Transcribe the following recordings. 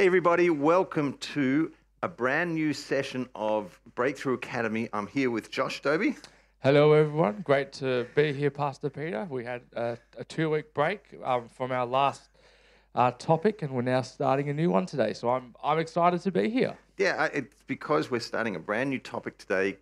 Hey, everybody, welcome to a brand new session of Breakthrough Academy. I'm here with Josh Dobie. Hello, everyone. Great to be here, Pastor Peter. We had a, a two week break um, from our last uh, topic, and we're now starting a new one today. So I'm, I'm excited to be here. Yeah, it's because we're starting a brand new topic today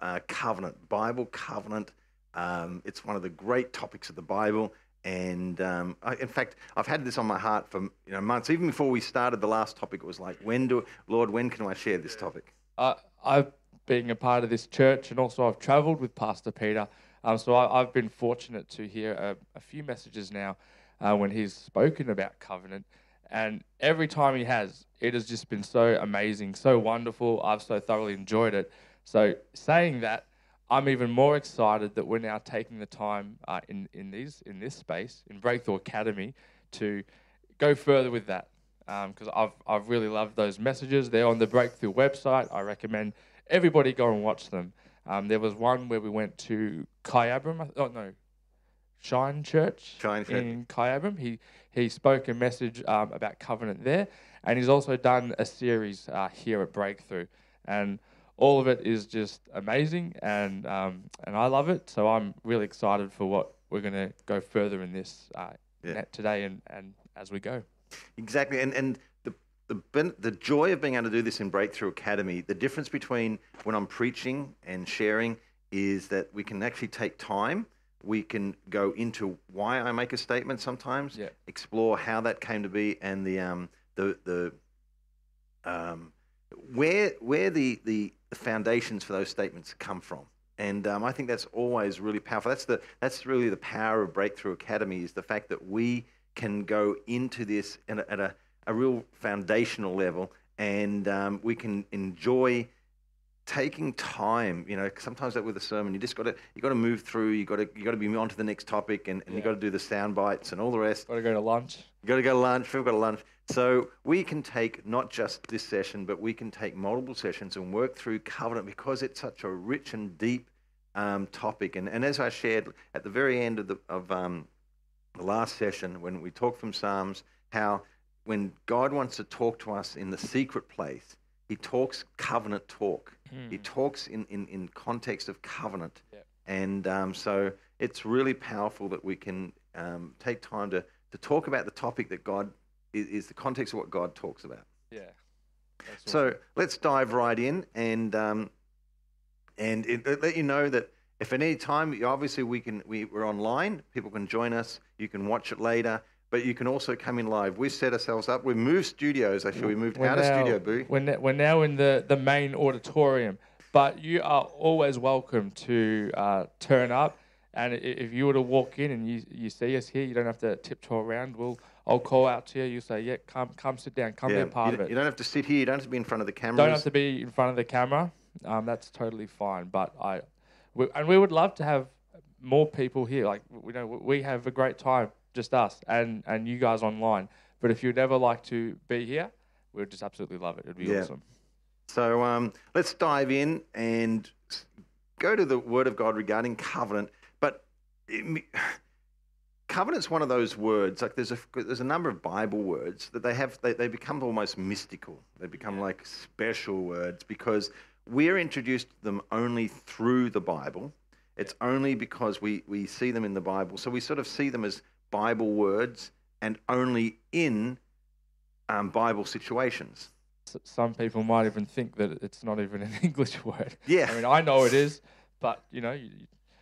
uh, covenant, Bible covenant. Um, it's one of the great topics of the Bible. And um, I, in fact, I've had this on my heart for you know months. Even before we started the last topic, it was like, when do Lord, when can I share this topic? Uh, I've been a part of this church, and also I've travelled with Pastor Peter. Um, so I, I've been fortunate to hear a, a few messages now uh, when he's spoken about covenant. And every time he has, it has just been so amazing, so wonderful. I've so thoroughly enjoyed it. So, saying that, I'm even more excited that we're now taking the time uh, in in these in this space in Breakthrough Academy to go further with that because I've I've really loved those messages. They're on the Breakthrough website. I recommend everybody go and watch them. Um, there was one where we went to Kyabram. Oh no, Shine Church Shine in Kyabram. He he spoke a message um, about covenant there, and he's also done a series uh, here at Breakthrough, and all of it is just amazing, and um, and I love it. So I'm really excited for what we're going to go further in this uh, Yeah. net today, and, and as we go. Exactly, and and the the the joy of being able to do this in Breakthrough Academy, the difference between when I'm preaching and sharing is that we can actually take time. We can go into why I make a statement sometimes, Yeah. explore how that came to be, and the um the the um where where the the foundations for those statements come from. And um, I think that's always really powerful. That's the that's really the power of Breakthrough Academy is the fact that we can go into this at a, at a, a real foundational level, and um, we can enjoy taking time. You know, sometimes that with a sermon, you just got to you got to move through. You got to you got to be on to the next topic, and, and you Yeah. got to do the sound bites and all the rest. Got to go to lunch. You got to go to lunch. We've got to lunch. So we can take not just this session, but we can take multiple sessions and work through covenant because it's such a rich and deep um, topic. And, and as I shared at the very end of the of um, the last session, when we talked from Psalms, how when God wants to talk to us in the secret place, He talks covenant talk. He talks in, in, in context of covenant. Yep. And um, so it's really powerful that we can um, take time to, to talk about the topic that God is, is the context of what God talks about. Yeah. That's So awesome. let's dive right in and um, and it, it- let you know that if at any time, obviously we can we, we're online. People can join us. You can watch it later, but you can also come in live. We've set ourselves up. We've moved studios. Actually, we moved We're out of Studio Boo. We're, ne- we're now in the, the main auditorium, but you are always welcome to uh, turn up. And if you were to walk in and you, you see us here, you don't have to tiptoe around. We'll I'll call out to you. You say, "Yeah, come come sit down. Come be a part you, of don't- it." you don't have to sit here. You don't have to be in front of the cameras. don't have to be in front of the camera. Um, that's totally fine. But I, we, and we would love to have more people here. Like we know we have a great time, just us and and you guys online. But if you'd ever like to be here, we'd just absolutely love it. It'd be Yeah. awesome. So um, let's dive in and go to the Word of God regarding covenant. But it, covenant's one of those words. Like there's a there's a number of Bible words that they have. They, they become almost mystical. They become like special words because we're introduced to them only through the Bible. It's only because we we see them in the Bible. So we sort of see them as Bible words and only in um, Bible situations. Some people might even think that it's not even an English word. Yeah. I mean, I know it is, but you know, you-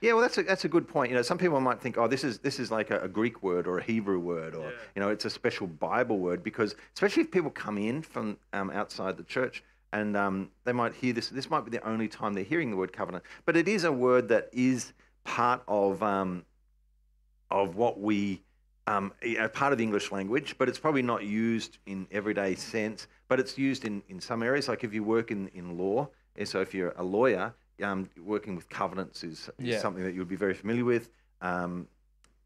Yeah, well, that's a, that's a good point. You know, some people might think, oh, this is this is like a, a Greek word or a Hebrew word, or you know, it's a special Bible word because, especially if people come in from um, outside the church and um, they might hear this. This might be the only time they're hearing the word covenant, but it is a word that is part of um, of what we um, a part of the English language, but it's probably not used in everyday sense. But it's used in, in some areas, like if you work in, in law. eh, So if you're a lawyer, um, working with covenants is, is Yeah. something that you would be very familiar with. Um,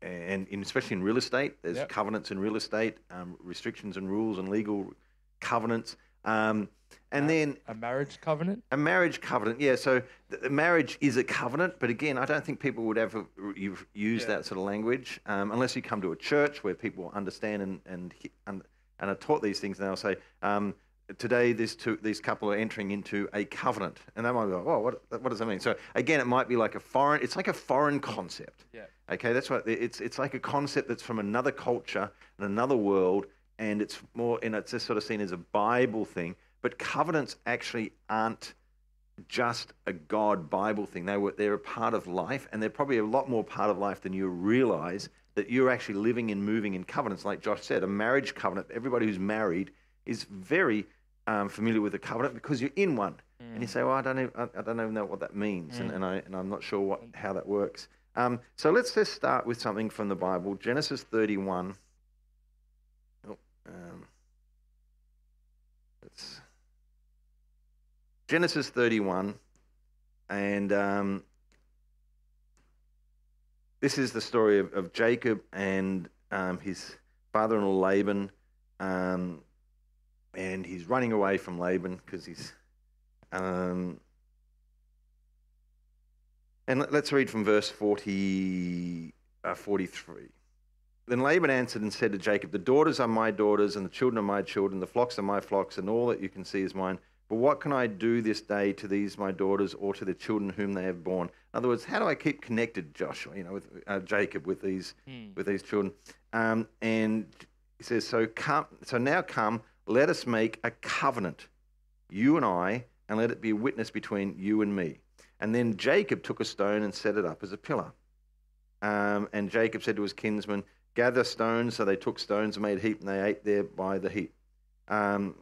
and in, especially in real estate, there's Yep. covenants in real estate, um, restrictions and rules and legal covenants. Um, and Uh, then a marriage covenant. a marriage covenant, yeah. So the, the marriage is a covenant, but again, I don't think people would ever use Yeah. that sort of language um, unless you come to a church where people understand and and, un- and I taught these things, and they'll say, um, today this two, these couple are entering into a covenant, and they might be like, "Oh, what, what does that mean?" So again, it might be like a foreign. It's like a foreign concept. Yeah. Okay, that's what it's. It's like a concept that's from another culture and another world, and it's more, and it's just sort of seen as a Bible thing. But covenants actually aren't just a God Bible thing. They were they're a part of life, and they're probably a lot more part of life than you realize. That you're actually living and moving in covenants, like Josh said, a marriage covenant. Everybody who's married is very um, familiar with a covenant because you're in one. Mm. And you say, well, I don't even, I, I don't even know what that means, mm. and, and, I, and I'm not sure what, how that works. Um, so let's just start with something from the Bible Genesis 31. Oh, um, Genesis 31, and um, this is the story of, of Jacob and um, his father in law Laban. And he's running away from Laban because he's. Um, and let's read from verse 40, uh, 43. Then Laban answered and said to Jacob, The daughters are my daughters, and the children are my children, the flocks are my flocks, and all that you can see is mine. But what can I do this day to these my daughters or to the children whom they have born? In other words, how do I keep connected, Joshua, you know, with uh, Jacob, with these, hmm. with these children? Um, and he says, so come, so now come, let us make a covenant, you and I, and let it be a witness between you and me. And then Jacob took a stone and set it up as a pillar. Um, and Jacob said to his kinsmen, Gather stones. So they took stones and made heap, and they ate there by the heap. Um,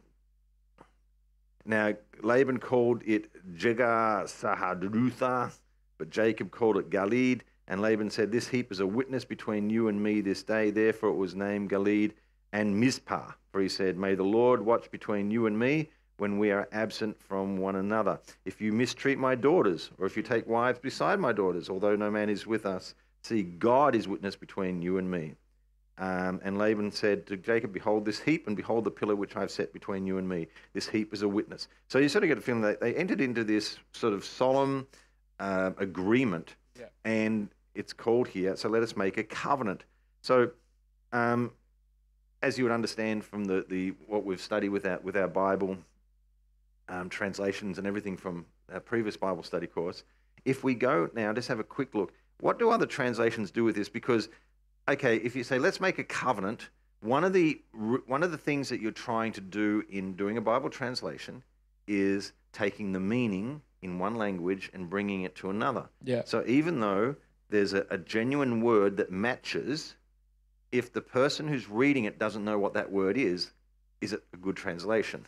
now, Laban called it Jegar Sahadutha, but Jacob called it Galeed. And Laban said, This heap is a witness between you and me this day. Therefore it was named Galeed and Mizpah. For he said, May the Lord watch between you and me when we are absent from one another. If you mistreat my daughters, or if you take wives beside my daughters, although no man is with us, see, God is witness between you and me. Um, and Laban said to Jacob, Behold this heap, and behold the pillar which I have set between you and me. This heap is a witness. So you sort of get a feeling that they entered into this sort of solemn uh, agreement, yeah. and it's called here, so let us make a covenant. So um, as you would understand from the, the what we've studied with our, with our Bible um, translations and everything from our previous Bible study course, if we go now, just have a quick look. What do other translations do with this? Because, okay, if you say let's make a covenant, one of the one of the things that you're trying to do in doing a Bible translation is taking the meaning in one language and bringing it to another. Yeah. So even though there's a, a genuine word that matches if the person who's reading it doesn't know what that word is, is it a good translation?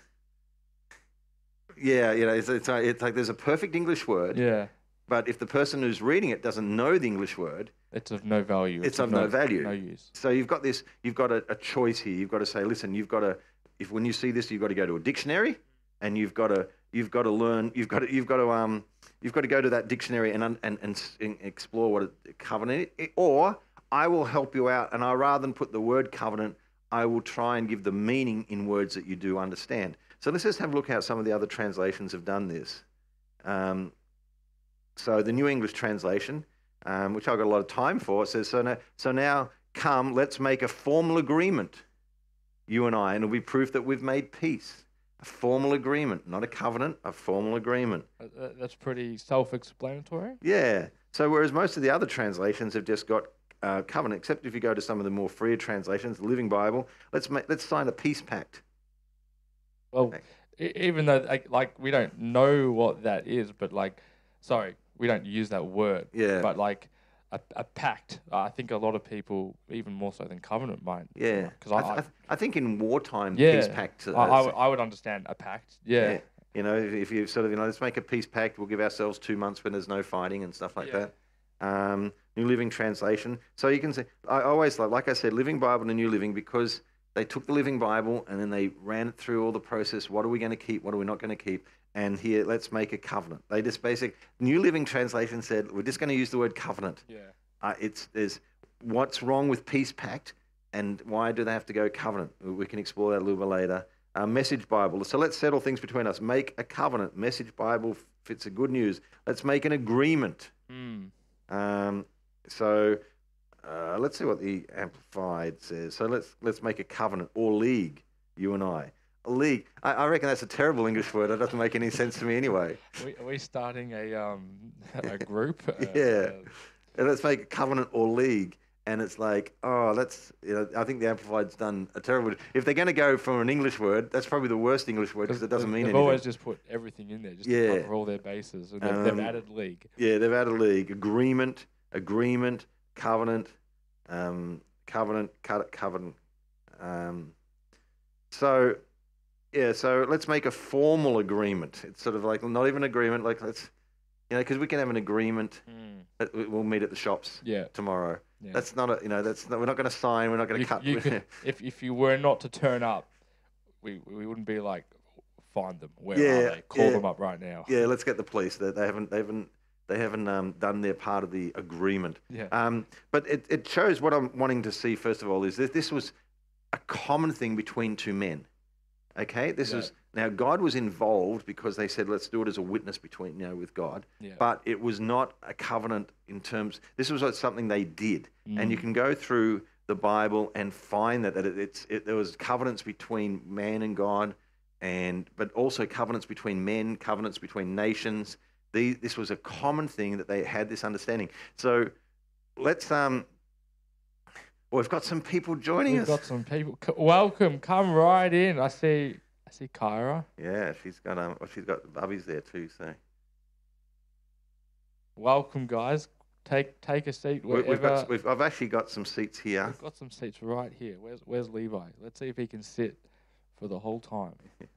Yeah, you know, it's, it's, it's like there's a perfect English word. Yeah. But if the person who's reading it doesn't know the English word, it's of no value. It's, it's of, of no, no, value. No use. So you've got this. You've got a, a, choice here. You've got to say, listen. You've got to. If when you see this, you've got to go to a dictionary, and you've got to. You've got to learn. You've got to. You've got to. Um. You've got to go to that dictionary and and and, and explore what a covenant is, or I will help you out. And I rather than put the word covenant, I will try and give the meaning in words that you do understand. So let's just have a look how some of the other translations have done this. Um, so the New English translation, um, which I've got a lot of time for, says, so now, so now come, let's make a formal agreement, you and I, and it'll be proof that we've made peace. A formal agreement, not a covenant, a formal agreement. Uh, that's pretty self explanatory. Yeah. So, whereas most of the other translations have just got uh, covenant, except if you go to some of the more freer translations, the Living Bible. Let's make, let's sign a peace pact. Well, okay. even though like, like we don't know what that is, but like, sorry, we don't use that word. Yeah. But like a, a pact, I think a lot of people, even more so than covenant, might. Yeah. Because I, I, I, I, think in wartime, yeah, peace pact. I, I, I would understand a pact. Yeah. yeah. You know, if you sort of, you know, let's make a peace pact. We'll give ourselves two months when there's no fighting and stuff like yeah. that. Um, New Living Translation. So you can say, I always like, like I said, Living Bible and New Living because they took the Living Bible and then they ran it through all the process. What are we going to keep? What are we not going to keep? And here, let's make a covenant. They just basic New Living Translation said, we're just going to use the word covenant. Yeah. Uh, it's there's what's wrong with peace pact and why do they have to go covenant? We can explore that a little bit later. Uh, message Bible. So let's settle things between us. Make a covenant. Message Bible fits a good news. Let's make an agreement. Mm. Um, so uh, let's see what the Amplified says. So let's let's make a covenant or league. You and I. A league. I, I reckon that's a terrible English word. It doesn't make any sense to me anyway. Are we, are we starting a um a group? Uh, Yeah. uh, And let's make it covenant or league. And it's like, oh, that's, you know, I think the Amplified's done a terrible. If they're going to go from an English word, that's probably the worst English word because it doesn't they've- mean They've anything. always just put everything in there just Yeah. to cover all their bases, and they've, Um, they've added league. Yeah, they've had a league agreement, agreement, covenant, um, covenant, co- covenant. Um, so, yeah, so let's make a formal agreement. It's sort of like not even agreement, like let's, you know, because we can have an agreement. that we- We'll meet at the shops Yeah, tomorrow. Yeah. That's not a, you know, that's not, we're not going to sign. We're not going to cut. you could, if if you were not to turn up, we we wouldn't be like find them. Where Yeah, are they? Call yeah. them up right now. yeah, let's get the police. They, they haven't, they haven't, they haven't um, done their part of the agreement. Yeah. Um, but it, it shows what I'm wanting to see, first of all, is that this was a common thing between two men. Okay? This Yeah. was now God was involved because they said, let's do it as a witness between, you know, with God. Yeah. But it was not a covenant in terms, this was something they did. And Mm. you can go through the Bible and find that, that it, it's, it, there was covenants between man and God, and but also covenants between men, covenants between nations. These, this was a common thing that they had this understanding. So let's um. Well, we've got some people joining us. We've us. got some people. C- Welcome, come right in. I see. I see Kyra. Yeah, she's got um. Well, she's got Bubby's there too. So Welcome, guys. Take take a seat we, wherever. we've got. We've, I've actually got some seats here. We've got some seats right here. Where's Where's Levi? Let's see if he can sit for the whole time.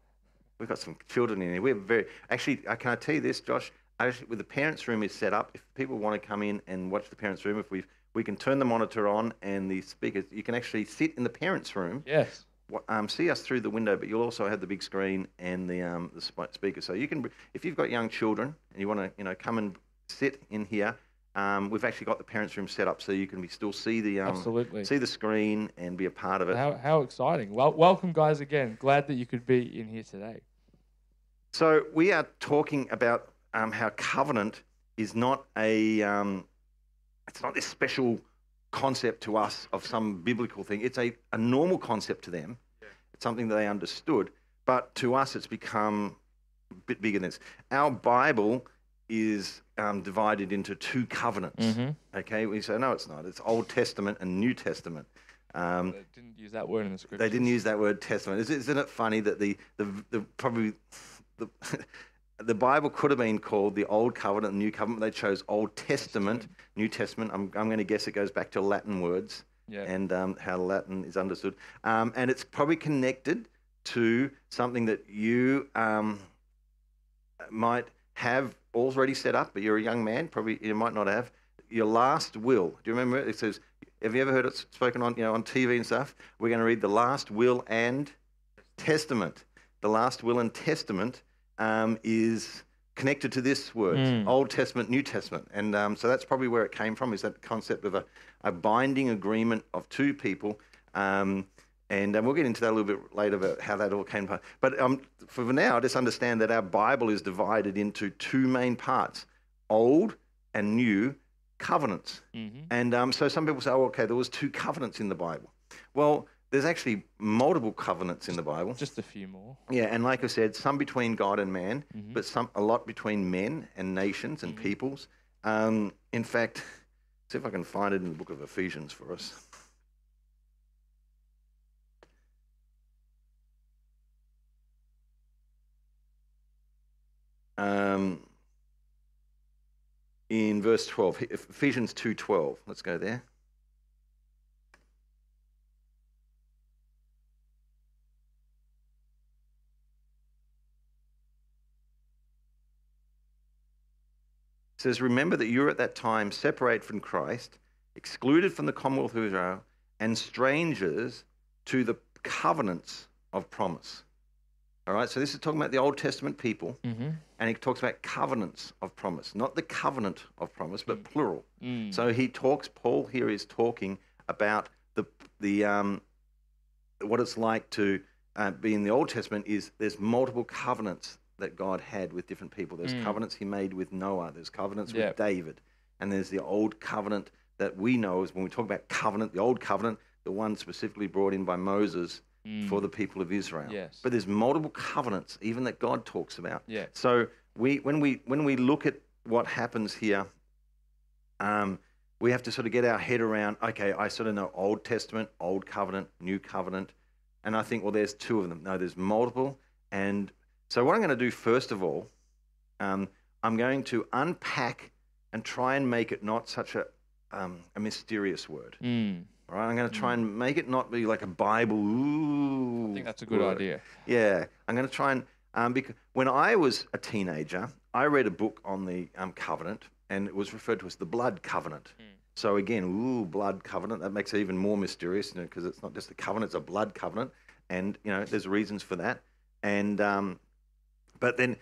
We've got some children in here. We're very actually. I can I tell you this, Josh? Actually, with the parents' room is set up. If people want to come in and watch the parents' room, if we we can turn the monitor on and the speakers, you can actually sit in the parents' room, Yes. um, see us through the window, but you'll also have the big screen and the um, the sp- speaker. So you can, if you've got young children and you want to, you know, come and sit in here. Um, we've actually got the parents' room set up so you can be, still see the um, Absolutely. see the screen and be a part of it. How how exciting! Well, welcome, guys. Again, glad that you could be in here today. So we are talking about um, how covenant is not a um, it's not this special concept to us of some biblical thing. It's a, a normal concept to them. It's something that they understood, but to us it's become a bit bigger than this. Our Bible is um, divided into two covenants. Mm-hmm. Okay, we say no, it's not. It's Old Testament and New Testament. Um, They didn't use that word in the script. they didn't use that word testament. Is- Isn't it funny that the, the, the probably the, the Bible could have been called the Old Covenant the New Covenant. They chose Old Testament, New Testament. I'm, I'm going to guess it goes back to Latin words Yeah. and um, how Latin is understood. Um, and it's probably connected to something that you um, might have already set up, but you're a young man, probably you might not have. Your last will. Do you remember it? It says, have you ever heard it spoken on, you know, on TV and stuff? We're going to read the last will and testament. The last will and testament um, is connected to this word, Mm. Old Testament, New Testament. And um, so that's probably where it came from, is that concept of a, a binding agreement of two people. Um, and um, we'll get into that a little bit later about how that all came about. But um, for now, just understand that our Bible is divided into two main parts Old and New covenants. Mm-hmm. And um, so some people say, oh, okay, there was two covenants in the Bible. Well, there's actually multiple covenants in the Bible. Just a few more. Yeah, and like I said, some between God and man, Mhm. but some a lot between men and nations and Mhm. peoples. Um, in fact, see if I can find it in the book of Ephesians for us. Um, in verse 12, Ephesians 2:12. Let's go there. It says, Remember that you were at that time separated from Christ, excluded from the commonwealth of Israel, and strangers to the covenants of promise. All right, so this is talking about the Old Testament people, Mm-hmm. and he talks about covenants of promise, not the covenant of promise, but plural. Mm. So he talks. Paul here is talking about the the um, what it's like to uh, be in the Old Testament. Is there's multiple covenants that God had with different people. There's Mm. covenants He made with Noah. There's covenants Yeah. with David, and there's the Old Covenant that we know is when we talk about covenant. The Old Covenant, the one specifically brought in by Moses for the people of Israel. Yes. But there's multiple covenants, even that God talks about. Yeah. So we when we when we look at what happens here, um, we have to sort of get our head around. Okay, I sort of know Old Testament, Old Covenant, New Covenant, and I think well, there's two of them. No, there's multiple. And so what I'm going to do first of all, um, I'm going to unpack and try and make it not such a um, a mysterious word. Mm. All right, I'm going to try and make it not be like a Bible. Ooh, I think that's a good word. idea. Yeah, I'm going to try and um, because when I was a teenager, I read a book on the um, covenant, and it was referred to as the blood covenant. So again, ooh, blood covenant. That makes it even more mysterious, you know, because it's not just a covenant; it's a blood covenant, and you know, there's reasons for that. And um, but then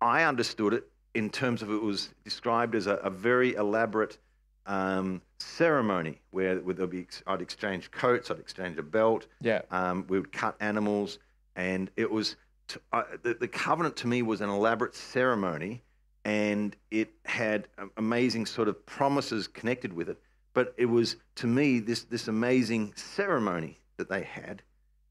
I understood it in terms of it was described as a, a very elaborate um, ceremony where, where be I'd exchange coats, I'd exchange a belt, Yeah. um, we would cut animals, and it was t uh, the, the covenant to me was an elaborate ceremony, and it had amazing sort of promises connected with it. But it was to me this this amazing ceremony that they had,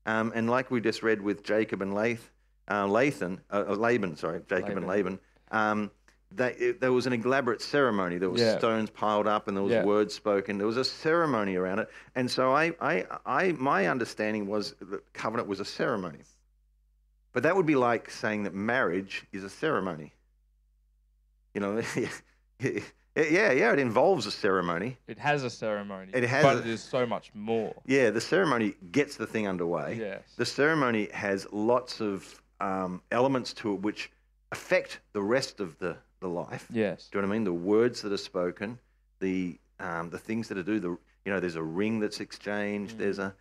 um, and like we just read with Jacob and Lath, uh, Lathan, uh, uh, Laban, sorry, Jacob and Laban. Um, they, it, there was an elaborate ceremony. There was Yeah. stones piled up, and there was Yeah. words spoken. There was a ceremony around it, and so I, I, I, my understanding was that covenant was a ceremony. But that would be like saying that marriage is a ceremony. You know, yeah, yeah, it involves a ceremony. It has a ceremony. It has but a- it is so much more. Yeah, the ceremony gets the thing underway. Yes. The ceremony has lots of um, elements to it which affect the rest of the, the life. Yes. Do you know what I mean? The words that are spoken, the um, the things that are do. The you know, there's a ring that's exchanged. There's a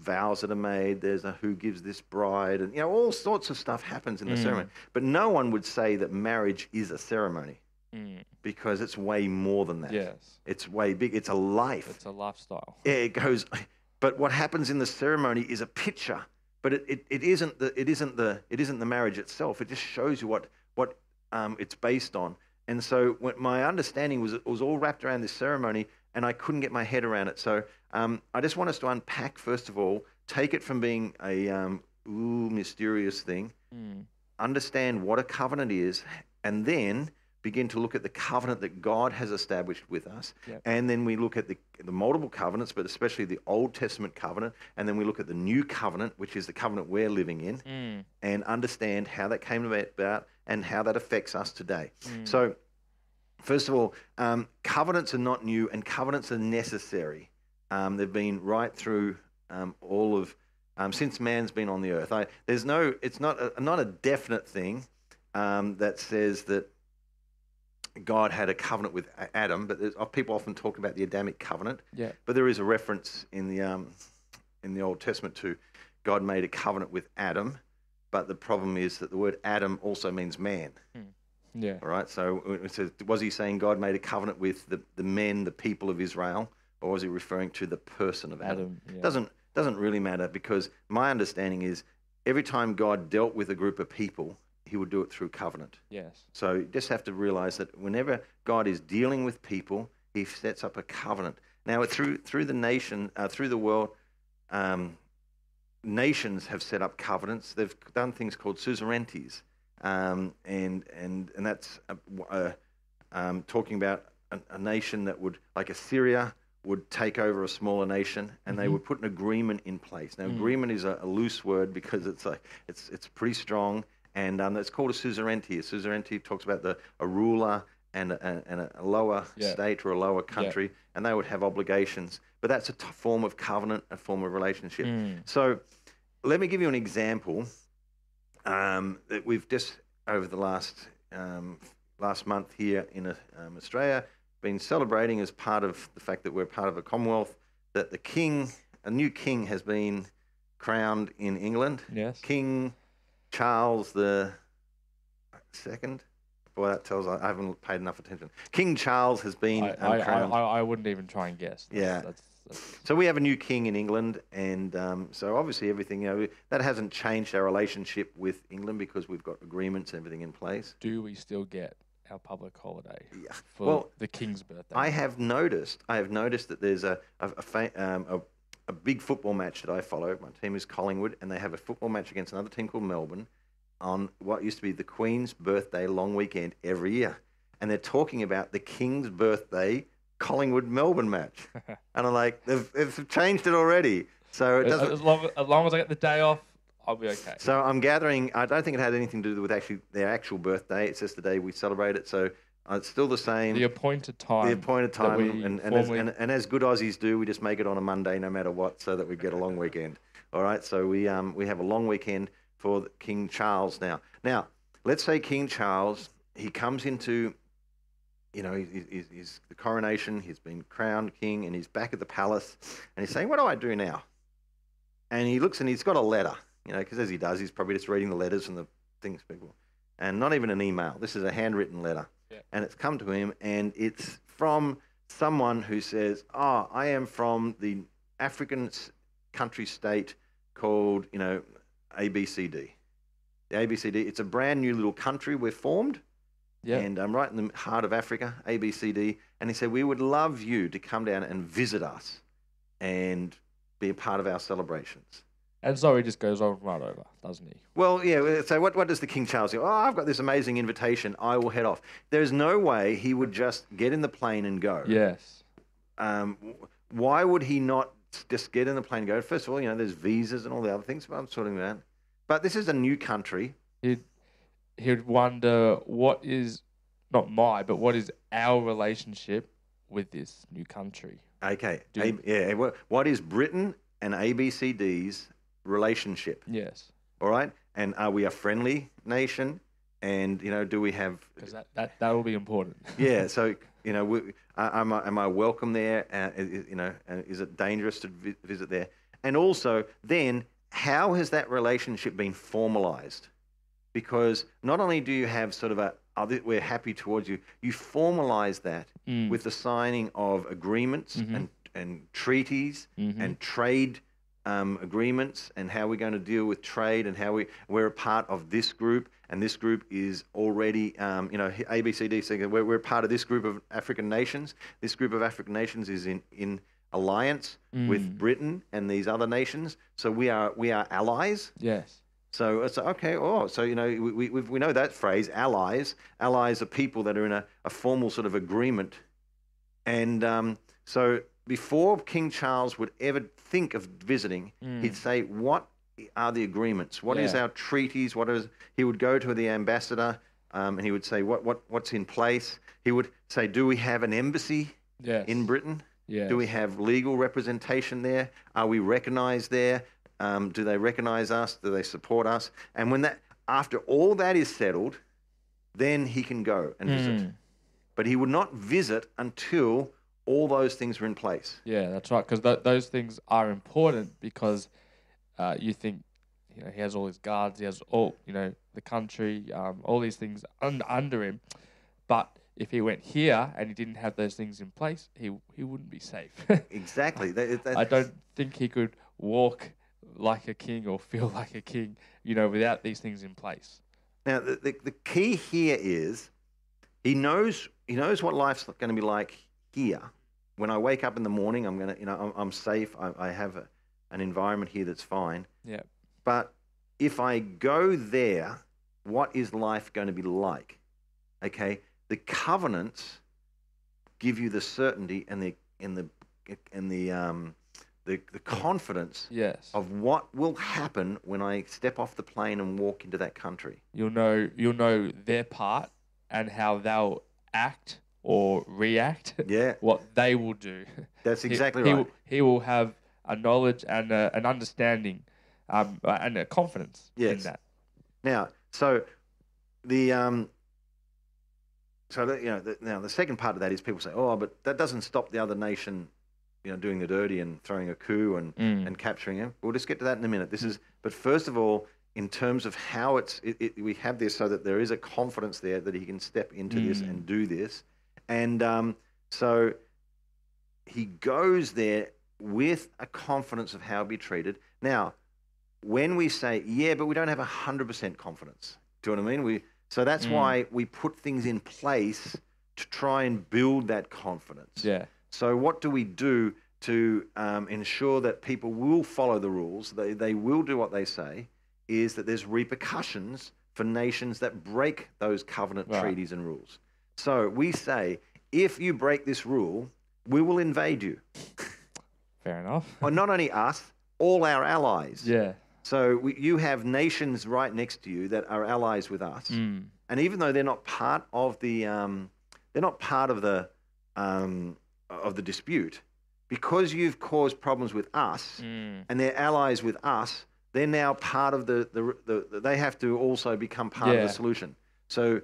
vows that are made. There's a who gives this bride, and you know, all sorts of stuff happens in the Mm. ceremony. But no one would say that marriage is a ceremony Mm. because it's way more than that. Yes. It's way big. It's a life. It's a lifestyle. Yeah, it goes. But what happens in the ceremony is a picture. But it, it, it isn't the it isn't the it isn't the marriage itself. It just shows you what what um, it's based on. And so my understanding was it was all wrapped around this ceremony, and I couldn't get my head around it. So um, I just want us to unpack first of all, take it from being a um, ooh mysterious thing, Mm. understand what a covenant is, and then begin to look at the covenant that God has established with us. Yep. And then we look at the, the multiple covenants, but especially the Old Testament covenant. And then we look at the new covenant, which is the covenant we're living in, Mm. and understand how that came about and how that affects us today. Mm. So, first of all, um, covenants are not new and covenants are necessary. Um, they've been right through um, all of um, since man's been on the earth. I, there's no, it's not a, not a definite thing um, that says that God had a covenant with Adam, but people often talk about the Adamic covenant. Yeah. But there is a reference in the um, in the Old Testament to God made a covenant with Adam. But the problem is that the word Adam also means man. Yeah. All right. So it says, was he saying God made a covenant with the, the men, the people of Israel, or was he referring to the person of Adam? Adam. Yeah. Doesn't doesn't really matter because my understanding is every time God dealt with a group of people, He would do it through covenant. Yes. So you just have to realize that whenever God is dealing with people, He sets up a covenant. Now through through the nation, uh, through the world, um, nations have set up covenants. They've done things called suzerainties, um, and and and that's uh, uh, um, talking about a, a nation that would, like Assyria, would take over a smaller nation, and they Mhm. would put an agreement in place. Now, Mm. agreement is a, a loose word because it's like it's it's pretty strong, and um, it's called a suzerainty. A suzerainty talks about the a ruler and a, and a lower Yeah. state or a lower country, and they would have obligations. But that's a t- form of covenant, a form of relationship. Mm. So, let me give you an example um, that we've just over the last um, last month here in uh, um, Australia been celebrating as part of the fact that we're part of a Commonwealth that the King, a new King, has been crowned in England. Yes. King Charles the Second. Boy, that tells I haven't paid enough attention. King Charles has been I, um, I, I, crowned. I, I wouldn't even try and guess. Yeah. That's, that's, So we have a new king in England, and um, so obviously everything you know that hasn't changed our relationship with England because we've got agreements and everything in place. do we still get our public holiday Yeah. for Well, the king's birthday? I have noticed. I have noticed that there's a a, a, fa- um, a a big football match that I follow. My team is Collingwood, and they have a football match against another team called Melbourne on what used to be the Queen's birthday long weekend every year. And they're talking about the King's birthday Collingwood Melbourne match. and I'm like, they've, they've changed it already. So it doesn't. as long, as long as I get the day off, I'll be okay. So I'm gathering. I don't think it had anything to do with actually their actual birthday. It's just the day we celebrate it. So uh, it's still the same. the appointed time. the appointed time, and, and, as, and, and as good Aussies do, we just make it on a Monday, no matter what, so that we get a long weekend. All right, so we um, we have a long weekend for King Charles now. Now, let's say King Charles, he comes into, you know, he- he- he's, he's the coronation. He's been crowned king, and he's back at the palace, and he's saying, "What do I do now?" And he looks, and he's got a letter, you know, because as he does, he's probably just reading the letters and the things people, and not even an email. This is a handwritten letter and it's come to him, and it's from someone who says, "Oh, I am from the African country state called, you know, ABCD." The ABCD. It's a brand new little country we're formed, yeah. and I'm right in the heart of Africa, ABCD. And he said, "We would love you to come down and visit us, and be a part of our celebrations." And so he just goes on right over, doesn't he? Well, yeah. So what, what does the King Charles do? Oh, I've got this amazing invitation. I will head off. There's no way he would just get in the plane and go. Yes. Um, why would he not just get in the plane and go? First of all, you know, there's visas and all the other things, but I'm sorting that. But this is a new country. He'd, he'd wonder what is, not my, but what is our relationship with this new country? Okay. Do- A- yeah. What, what is Britain and ABCD's relationship? Yes. All right. And are we a friendly nation? And, you know, do we have Because that, that, that will be important. yeah. So you know, we, am I am I welcome there? Uh, is, you know, uh, is it dangerous to vi- visit there? And also, then how has that relationship been formalized? Because not only do you have sort of a we're happy towards you, you formalize that Mm. with the signing of agreements Mhm. and and treaties Mhm. and trade um, agreements and how we're going to deal with trade and how we we're a part of this group and this group is already um, you know ABCD saying we're, we're part of this group of African nations. This group of African nations is in in alliance with Mm. Britain and these other nations. So we are we are allies. Yes. So it's okay. Oh, so you know we, we, we- we know that phrase, allies. Allies are people that are in a, a formal sort of agreement. And um, so before King Charles would ever think of visiting, he'd say, "What are the agreements? What is Yeah. our treaties? What is?" He would go to the ambassador, um, and he would say, "What what what's in place?" He would say, "Do we have an embassy Yes. in Britain?" Yes. Do we have legal representation there? Are we recognized there? Um, do they recognize us? Do they support us? And when that, after all that is settled, then he can go and visit. Mm. But he would not visit until all those things were in place. Yeah, that's right. Because th- those things are important because uh, you think, you know, he has all his guards, he has all, you know, the country, um, all these things un- under him. But if he went here and he didn't have those things in place, he he wouldn't be safe. Exactly. That- I don't think he could walk like a king or feel like a king, you know, without these things in place. Now, the, the, the key here is he knows he knows what life's going to be like here. When I wake up in the morning, I'm to, you know, I'm, I'm safe. I, I have a, an environment here that's fine. Yeah. But if I go there, what is life going to be like? Okay, the covenants give you the certainty and the and the and the um the, the confidence Yes. of what will happen when I step off the plane and walk into that country. You'll know you'll know their part and how they'll act or react. Yeah, what they will do. that's exactly he, right. Will, he will have a knowledge and a, an understanding, um, uh, and a confidence in that. Now, so the um, so that, you know, the, now the second part of that is people say, "Oh, but that doesn't stop the other nation, you know, doing the dirty and throwing a coup and Mm. and capturing him." We'll just get to that in a minute. This is, but first of all, in terms of how it's, it, it, we have this so that there is a confidence there that he can step into this Mm. and do this, and um, so he goes there with a confidence of how he'll be treated. Now, when we say, yeah, but we don't have 100% confidence, do you know what I mean? We, so that's Mm. why we put things in place to try and build that confidence. Yeah. So what do we do to um, ensure that people will follow the rules, they, they will do what they say, is that there's repercussions for nations that break those covenant Right. treaties and rules. So we say, if you break this rule, we will invade you. Fair enough. Well, not only us, all our allies. Yeah. So we, you have nations right next to you that are allies with us, Mm. and even though they're not part of the, um, they're not part of the, um, of the dispute, because you've caused problems with us, Mm. and they're allies with us, they're now part of the, the, the, the they have to also become part of the solution. So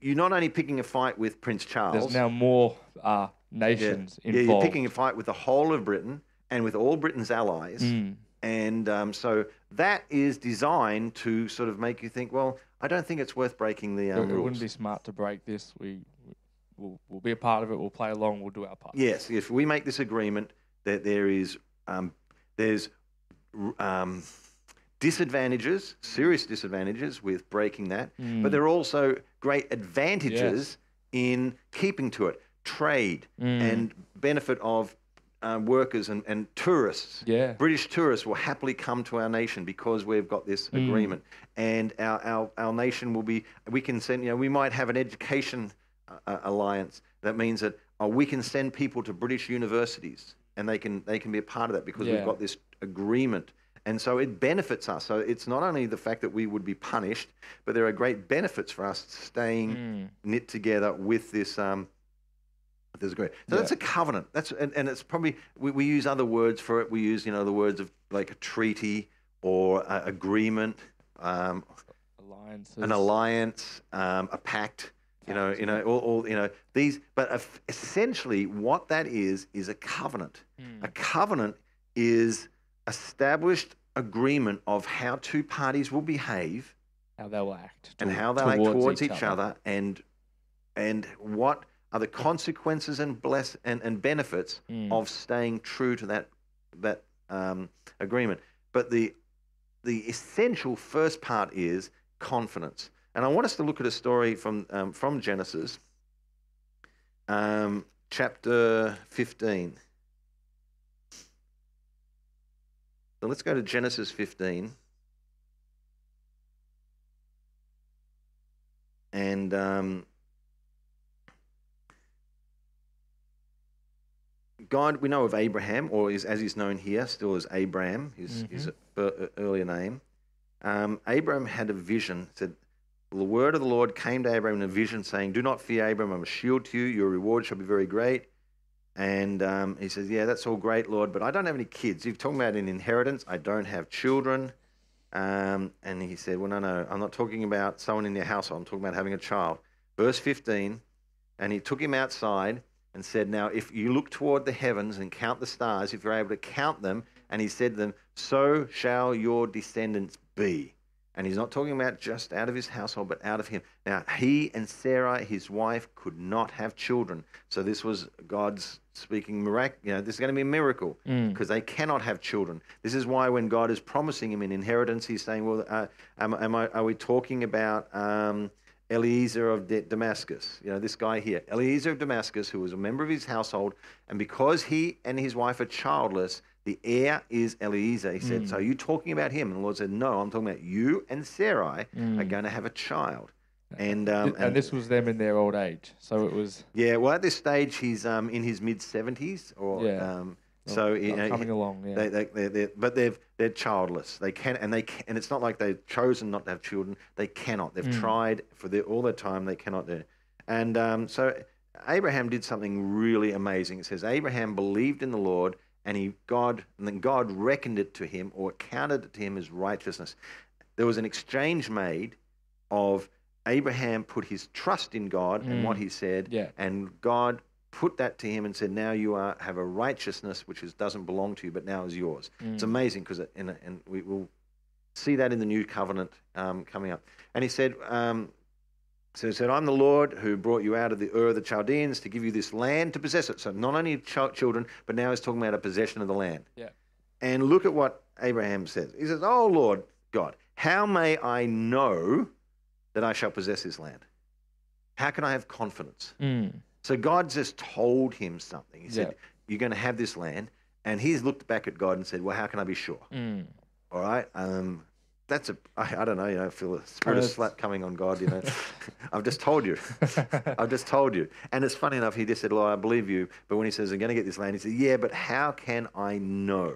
you're not only picking a fight with Prince Charles. There's now more uh, nations yeah, you're picking a fight with the whole of Britain and with all Britain's allies. Mm. And um, so that is designed to sort of make you think, well, I don't think it's worth breaking the It, um, it rules. wouldn't be smart to break this. We, we'll, we'll be a part of it. We'll play along. We'll do our part. Yes, if we make this agreement, that there is um, there's um, disadvantages, serious disadvantages with breaking that, Mm. but there are also great advantages in keeping to it. Trade Mm. and benefit of uh, workers and, and tourists. Yeah. British tourists will happily come to our nation because we've got this Mm. agreement, and our, our, our nation will be. We can send. You know, we might have an education uh, uh, alliance that means that oh, we can send people to British universities, and they can they can be a part of that because Yeah. we've got this agreement. And so it benefits us. So it's not only the fact that we would be punished, but there are great benefits for us staying Mm. knit together with this um, this great. So Yeah. that's a covenant. That's and, and it's probably we, we use other words for it. We use you know the words of like a treaty or a agreement, um, Alliances. an alliance, um, a pact. You know, you know, all, all you know these. But essentially, what that is is a covenant. Mm. A covenant is established agreement of how two parties will behave How they'll act. and how they'll act towards each, other. and and what are the consequences and bless and, and benefits Mm. of staying true to that that um, agreement. But the the essential first part is confidence, and I want us to look at a story from um, from Genesis, um, chapter fifteen. So let's go to Genesis fifteen. and um, God, we know of Abraham, or is, as he's known here, still as Abram, his, his e- earlier name. Um, Abram had a vision. Said, "The word of the Lord came to Abram in a vision, saying, "Do not fear, Abram. I'm a shield to you. Your reward shall be very great." And um, he says, "Yeah, that's all great, Lord, but I don't have any kids. You've talking about an inheritance. I don't have children." Um, and he said, Well, no, no, I'm not talking about someone in your household. I'm talking about having a child. Verse 15, and he took him outside and said, Now, if you look toward the heavens and count the stars, if you're able to count them, and he said to them, So shall your descendants be. And he's not talking about just out of his household, but out of him. Now, he and Sarah, his wife, could not have children. So this was God's speaking miracle. You know, this is going to be a miracle Mm. because they cannot have children. This is why when God is promising him an inheritance, he's saying, "Well, uh, am, am I, are we talking about um, Eliezer of Da- Damascus? You know, this guy here, Eliezer of Damascus, who was a member of his household, and because he and his wife are childless, the heir is Eliezer." He said, "So are you talking about him?" And the Lord said, "No, I'm talking about you and Sarai are going to have a child." And um, and, this was them in their old age. So it was yeah, well, at this stage, he's um, in his mid seventies, or Yeah. um, so you uh, know, coming along. Yeah. they, they, they're, they're, but they've they're childless. They can and they can, and it's not like they've chosen not to have children. They cannot. They've Mm. tried for the, all their time. They cannot do. And um, so Abraham did something really amazing. It says Abraham believed in the Lord, and he God and then God reckoned it to him or counted it to him as righteousness. There was an exchange made of Abraham put his trust in God and what Mm. he said, Yeah. and God put that to him and said, "Now you are have a righteousness which is, doesn't belong to you, but now is yours." It's Mm. amazing because, and, and we will see that in the new covenant um, coming up. And he said, um, so he said, "I'm the Lord who brought you out of the Ur of the Chaldeans to give you this land to possess it." So not only ch- children, but now he's talking about a possession of the land. Yeah. And look at what Abraham says. He says, "Oh Lord God, how may I know that I shall possess this land? How can I have confidence?" Mm. So God just told him something. He said, you're going to have this land. And he's looked back at God and said, Well, how can I be sure? Mm. All right. Um, that's a, I, I don't know, you know, I feel a spirit of slap coming on God, you know. I've just told you. I've just told you. And it's funny enough, he just said, Lord, I believe you. But when he says, I'm going to get this land, he said, Yeah, but how can I know?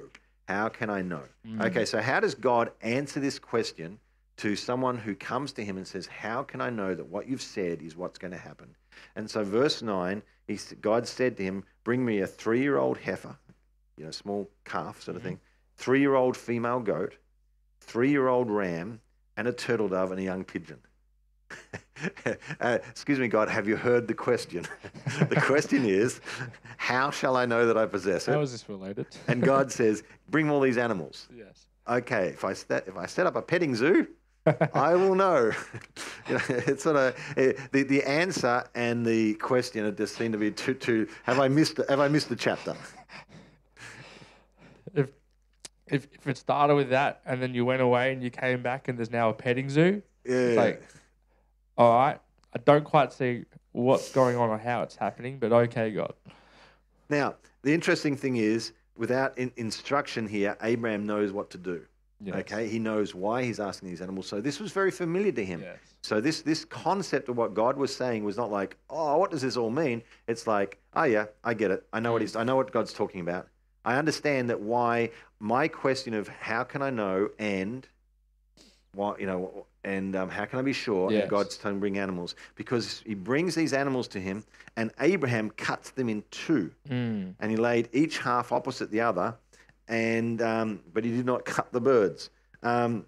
How can I know? Okay, so how does God answer this question to someone who comes to him and says, How can I know that what you've said is what's going to happen? And so, verse 9, he, God said to him, Bring me a three year old heifer, you know, small calf sort of thing, three year old female goat, three year old ram, and a turtle dove and a young pigeon. uh, excuse me, God, have you heard the question? the question is, How shall I know that I possess it? it? is this related? And God says, Bring all these animals. yes. Okay, if I, set, if I set up a petting zoo, I will know. You know, it's sort of eh, the the answer and the question it just seem to be too too. Have I missed have I missed the chapter? If, if it started with that and then you went away and you came back and there's now a petting zoo, Yeah. it's like, all right, I don't quite see what's going on or how it's happening, but okay, God. Now the interesting thing is, without in, instruction here, Abraham knows what to do. Yes. Okay, he knows why he's asking these animals. So this was very familiar to him. Yes. So this this concept of what God was saying was not like, oh, what does this all mean? It's like, oh yeah, I get it. I know what mm. he's. I know what God's talking about. I understand that why my question of how can I know and what you know and um, how can I be sure? Yes. And God's telling him bring animals because he brings these animals to him, and Abraham cuts them in two, Mm. and he laid each half opposite the other, and um, but he did not cut the birds. Um,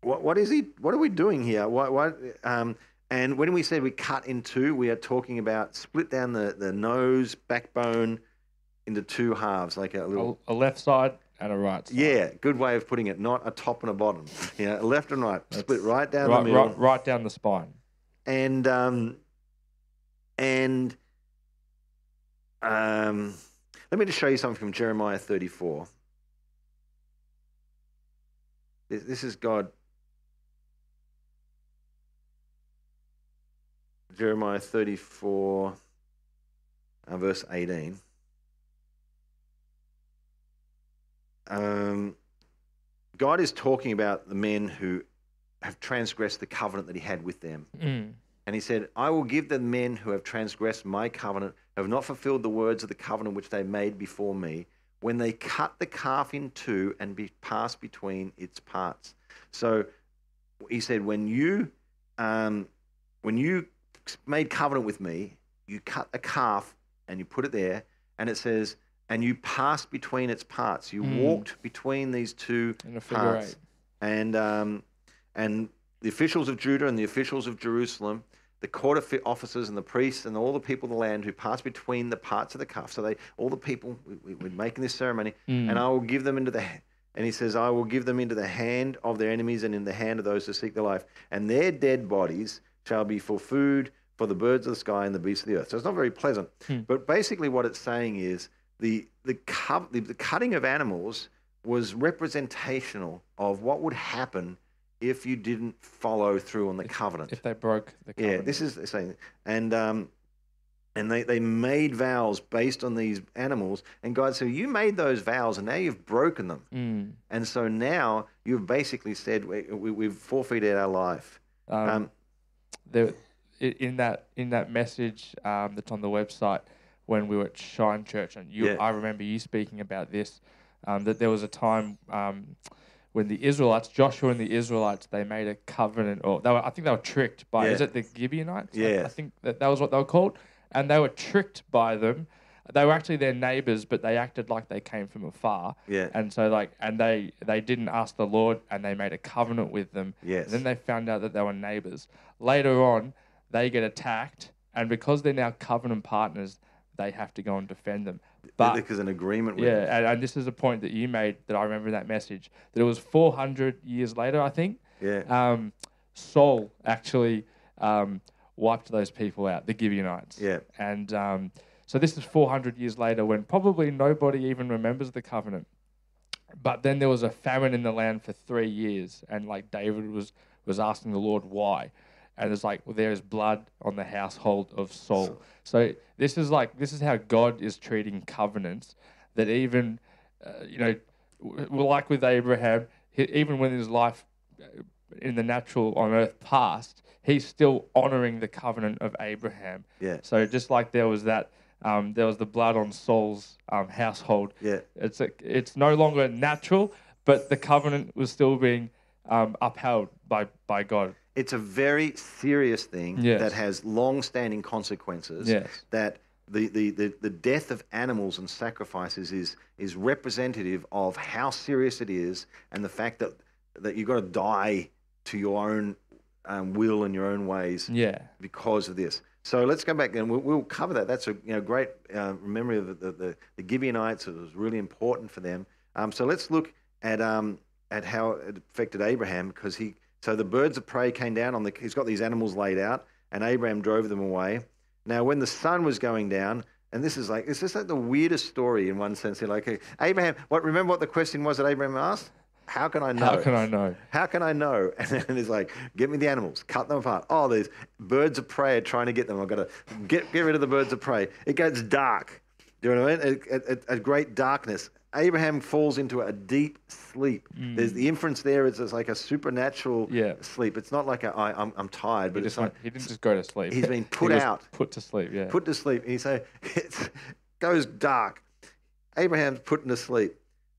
what, what is he? What are we doing here? Um, and when we said we cut in two, we are talking about split down the, the nose, backbone into two halves, like a little. A, a left side and a right side. Yeah, good way of putting it. Not a top and a bottom. You know, left and right, split right down right, the middle, right, right down the spine. and um, and um, let me just show you something from Jeremiah 34. This, this is God. Jeremiah 34, uh, verse 18. Um, God is talking about the men who have transgressed the covenant that He had with them. Mm. And he said, I will give the men who have transgressed my covenant, have not fulfilled the words of the covenant which they made before me, when they cut the calf in two and be passed between its parts. So he said, when you, um, when you made covenant with me, you cut a calf and you put it there, and it says, and you passed between its parts. You Mm. walked between these two parts. eight. And um, and the officials of Judah and the officials of Jerusalem, the court offi- officers and the priests and all the people of the land who passed between the parts of the calf. So they, all the people, we, we, we're making this ceremony, Mm. and I will give them into the. And he says, I will give them into the hand of their enemies and in the hand of those who seek their life. And their dead bodies shall be for food for the birds of the sky and the beasts of the earth. So it's not very pleasant. Hmm. But basically, what it's saying is the the, co- the the cutting of animals was representational of what would happen if you didn't follow through on the covenant. If they broke the covenant. yeah, this is saying, and um, and they, they made vows based on these animals, and God said, "You made those vows, and now you've broken them, Mm. and so now you've basically said we, we, we've forfeited our life." Um, Um, there, in that in that message um, that's on the website when we were at Shine Church, and you, Yeah. I remember you speaking about this. Um, that there was a time um, when the Israelites, Joshua and the Israelites, they made a covenant, or they were, I think they were tricked by, is it the Gibeonites? I- Yeah. I, think that that was what they were called, and they were tricked by them. They were actually their neighbors, but they acted like they came from afar. Yeah. And so, like, and they they didn't ask the Lord, and they made a covenant with them. Yes. And then they found out that they were neighbors. Later on, they get attacked, and because they're now covenant partners, they have to go and defend them. But because an agreement with yeah, and, and this is a point that you made that I remember in that message that it was 400 years later, I think. Yeah. Um, Saul actually um, wiped those people out, the Gibeonites. Yeah. And um, so this is 400 years later when probably nobody even remembers the covenant. But then there was a famine in the land for three years, and like David was was asking the Lord why, and it's like well, there is blood on the household of Saul. So this is like this is how God is treating covenants. That even uh, you know, w- like with Abraham, he, even when his life uh, in the natural on earth passed, he's still honoring the covenant of Abraham. Yeah. So just like there was that, um, there was the blood on Saul's um, household. Yeah. It's a, it's no longer natural, but the covenant was still being um, upheld by by God. It's a very serious thing Yes. that has long-standing consequences. Yes. That the, the, the, the death of animals and sacrifices is is representative of how serious it is, and the fact that that you've got to die to your own um, will and your own ways Yeah. because of this. So let's go back and we'll, we'll cover that. That's a you know great uh, memory of the, the, the Gibeonites. It was really important for them. Um, so let's look at um, at how it affected Abraham because he so the birds of prey came down on the he's got these animals laid out and Abraham drove them away. Now when the sun was going down. And this is like it's just like the weirdest story in one sense. You're like Abraham. What remember what the question was that Abraham asked? How can I know? How can I know? How can I know? And then he's like, get me the animals, cut them apart. Oh, there's birds of prey are trying to get them. I've got to get, get rid of the birds of prey. It gets dark. Do you know what I mean? A, a, a great darkness. Abraham falls into a deep sleep. There's the inference there is it's like a supernatural Mm. Yeah. sleep. It's not like a, I, I'm, I'm tired, but He, it's just not went, he didn't just go to sleep. He's been put was out. Put to sleep. Yeah. put to sleep. And he say it goes dark. Abraham's put into sleep,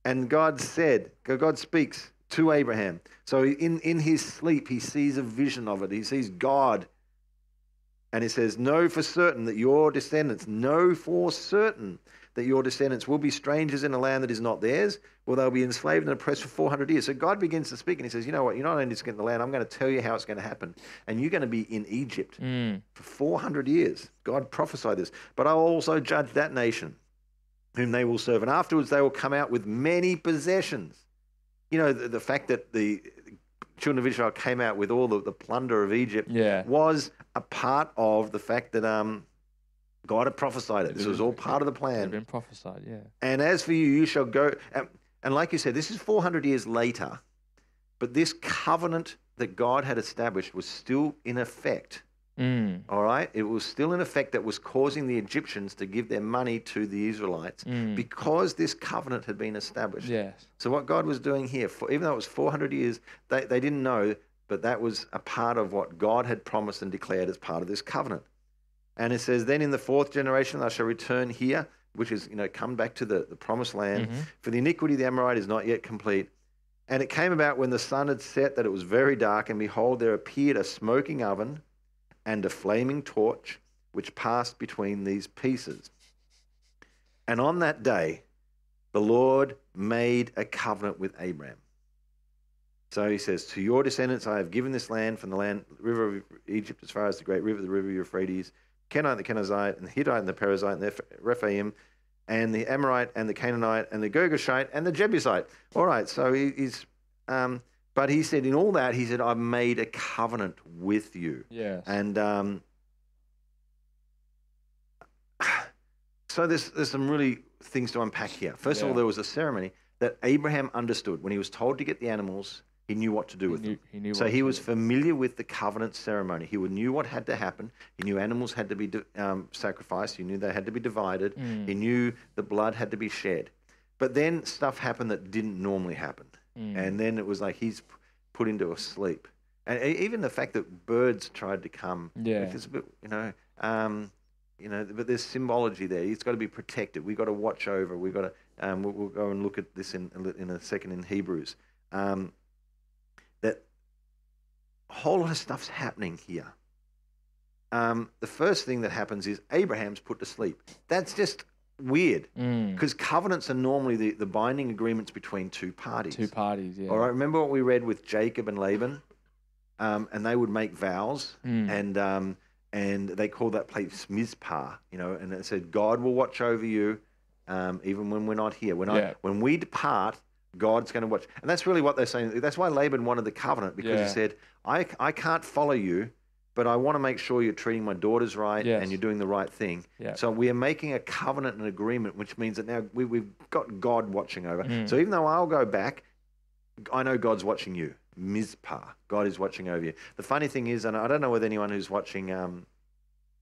and God said, God speaks to Abraham. So in in his sleep, he sees a vision of it. He sees God, and he says, "Know for certain that your descendants, know for certain." That your descendants will be strangers in a land that is not theirs, where they'll be enslaved and oppressed for 400 years. So God begins to speak and he says, You know what? You're not only just getting the land, I'm going to tell you how it's going to happen. And you're going to be in Egypt Mm. for 400 years. God prophesied this. But I will also judge that nation whom they will serve. And afterwards, they will come out with many possessions. You know, the, the fact that the children of Israel came out with all the, the plunder of Egypt Yeah. was a part of the fact that um, God had prophesied it. This was all part of the plan. It had been prophesied. Yeah. And as for you, you shall go. And, and like you said, this is 400 years later, but this covenant that God had established was still in effect. Mm. All right, it was still in effect that was causing the Egyptians to give their money to the Israelites Mm. because this covenant had been established. Yes. So what God was doing here, for, even though it was 400 years, they, they didn't know, but that was a part of what God had promised and declared as part of this covenant. And it says, then in the fourth generation I shall return here, which is, you know, come back to the, the promised land. Mhm. For the iniquity of the Amorite is not yet complete. And it came about when the sun had set that it was very dark, and behold, there appeared a smoking oven and a flaming torch, which passed between these pieces. And on that day, the Lord made a covenant with Abraham. So he says, To your descendants I have given this land from the land, river of Egypt, as far as the great river, the river Euphrates, Kenite, the Kenizzite, and the Hittite, and the Perizzite, and the Rephaim, and the Amorite, and the Canaanite, and the Girgashite, and the Jebusite. All right, so he, he's, um, but he said, in all that, he said, I've made a covenant with you. Yes. And um, so there's, there's some really things to unpack here. First of all, there was a ceremony that Abraham understood. When he was told to get the animals, he knew what to do he with knew, them. he knew So he was familiar with the covenant ceremony. He knew what had to happen. He knew animals had to be um, sacrificed. He knew they had to be divided. Mm. He knew the blood had to be shed. But then stuff happened that didn't normally happen. Mm. And then it was like he's put into a sleep. And even the fact that birds tried to come, Yeah. is a bit, you know, um, you know, but there's symbology there. He's got to be protected. We've got to watch over. We've got to, um, we'll, we'll go and look at this in, in a second in Hebrews. Um, a whole lot of stuff's happening here. Um, the first thing that happens is Abraham's put to sleep. That's just weird Mm. because covenants are normally the, the binding agreements between two parties. Two parties. Yeah. All right, remember what we read with Jacob and Laban? Um, and they would make vows, Mm. and um, and they called that place Mizpah, you know, and it said, God will watch over you um, even when we're not here. When, Yeah. I, when we depart, God's going to watch. And that's really what they're saying. That's why Laban wanted the covenant because Yeah. he said, I, I can't follow you, but I want to make sure you're treating my daughters right Yes. and you're doing the right thing. Yeah. So we are making a covenant and agreement, which means that now we, we've got God watching over. Mm. So even though I'll go back, I know God's watching you. Mizpah. God is watching over you. The funny thing is, and I don't know whether anyone who's watching um,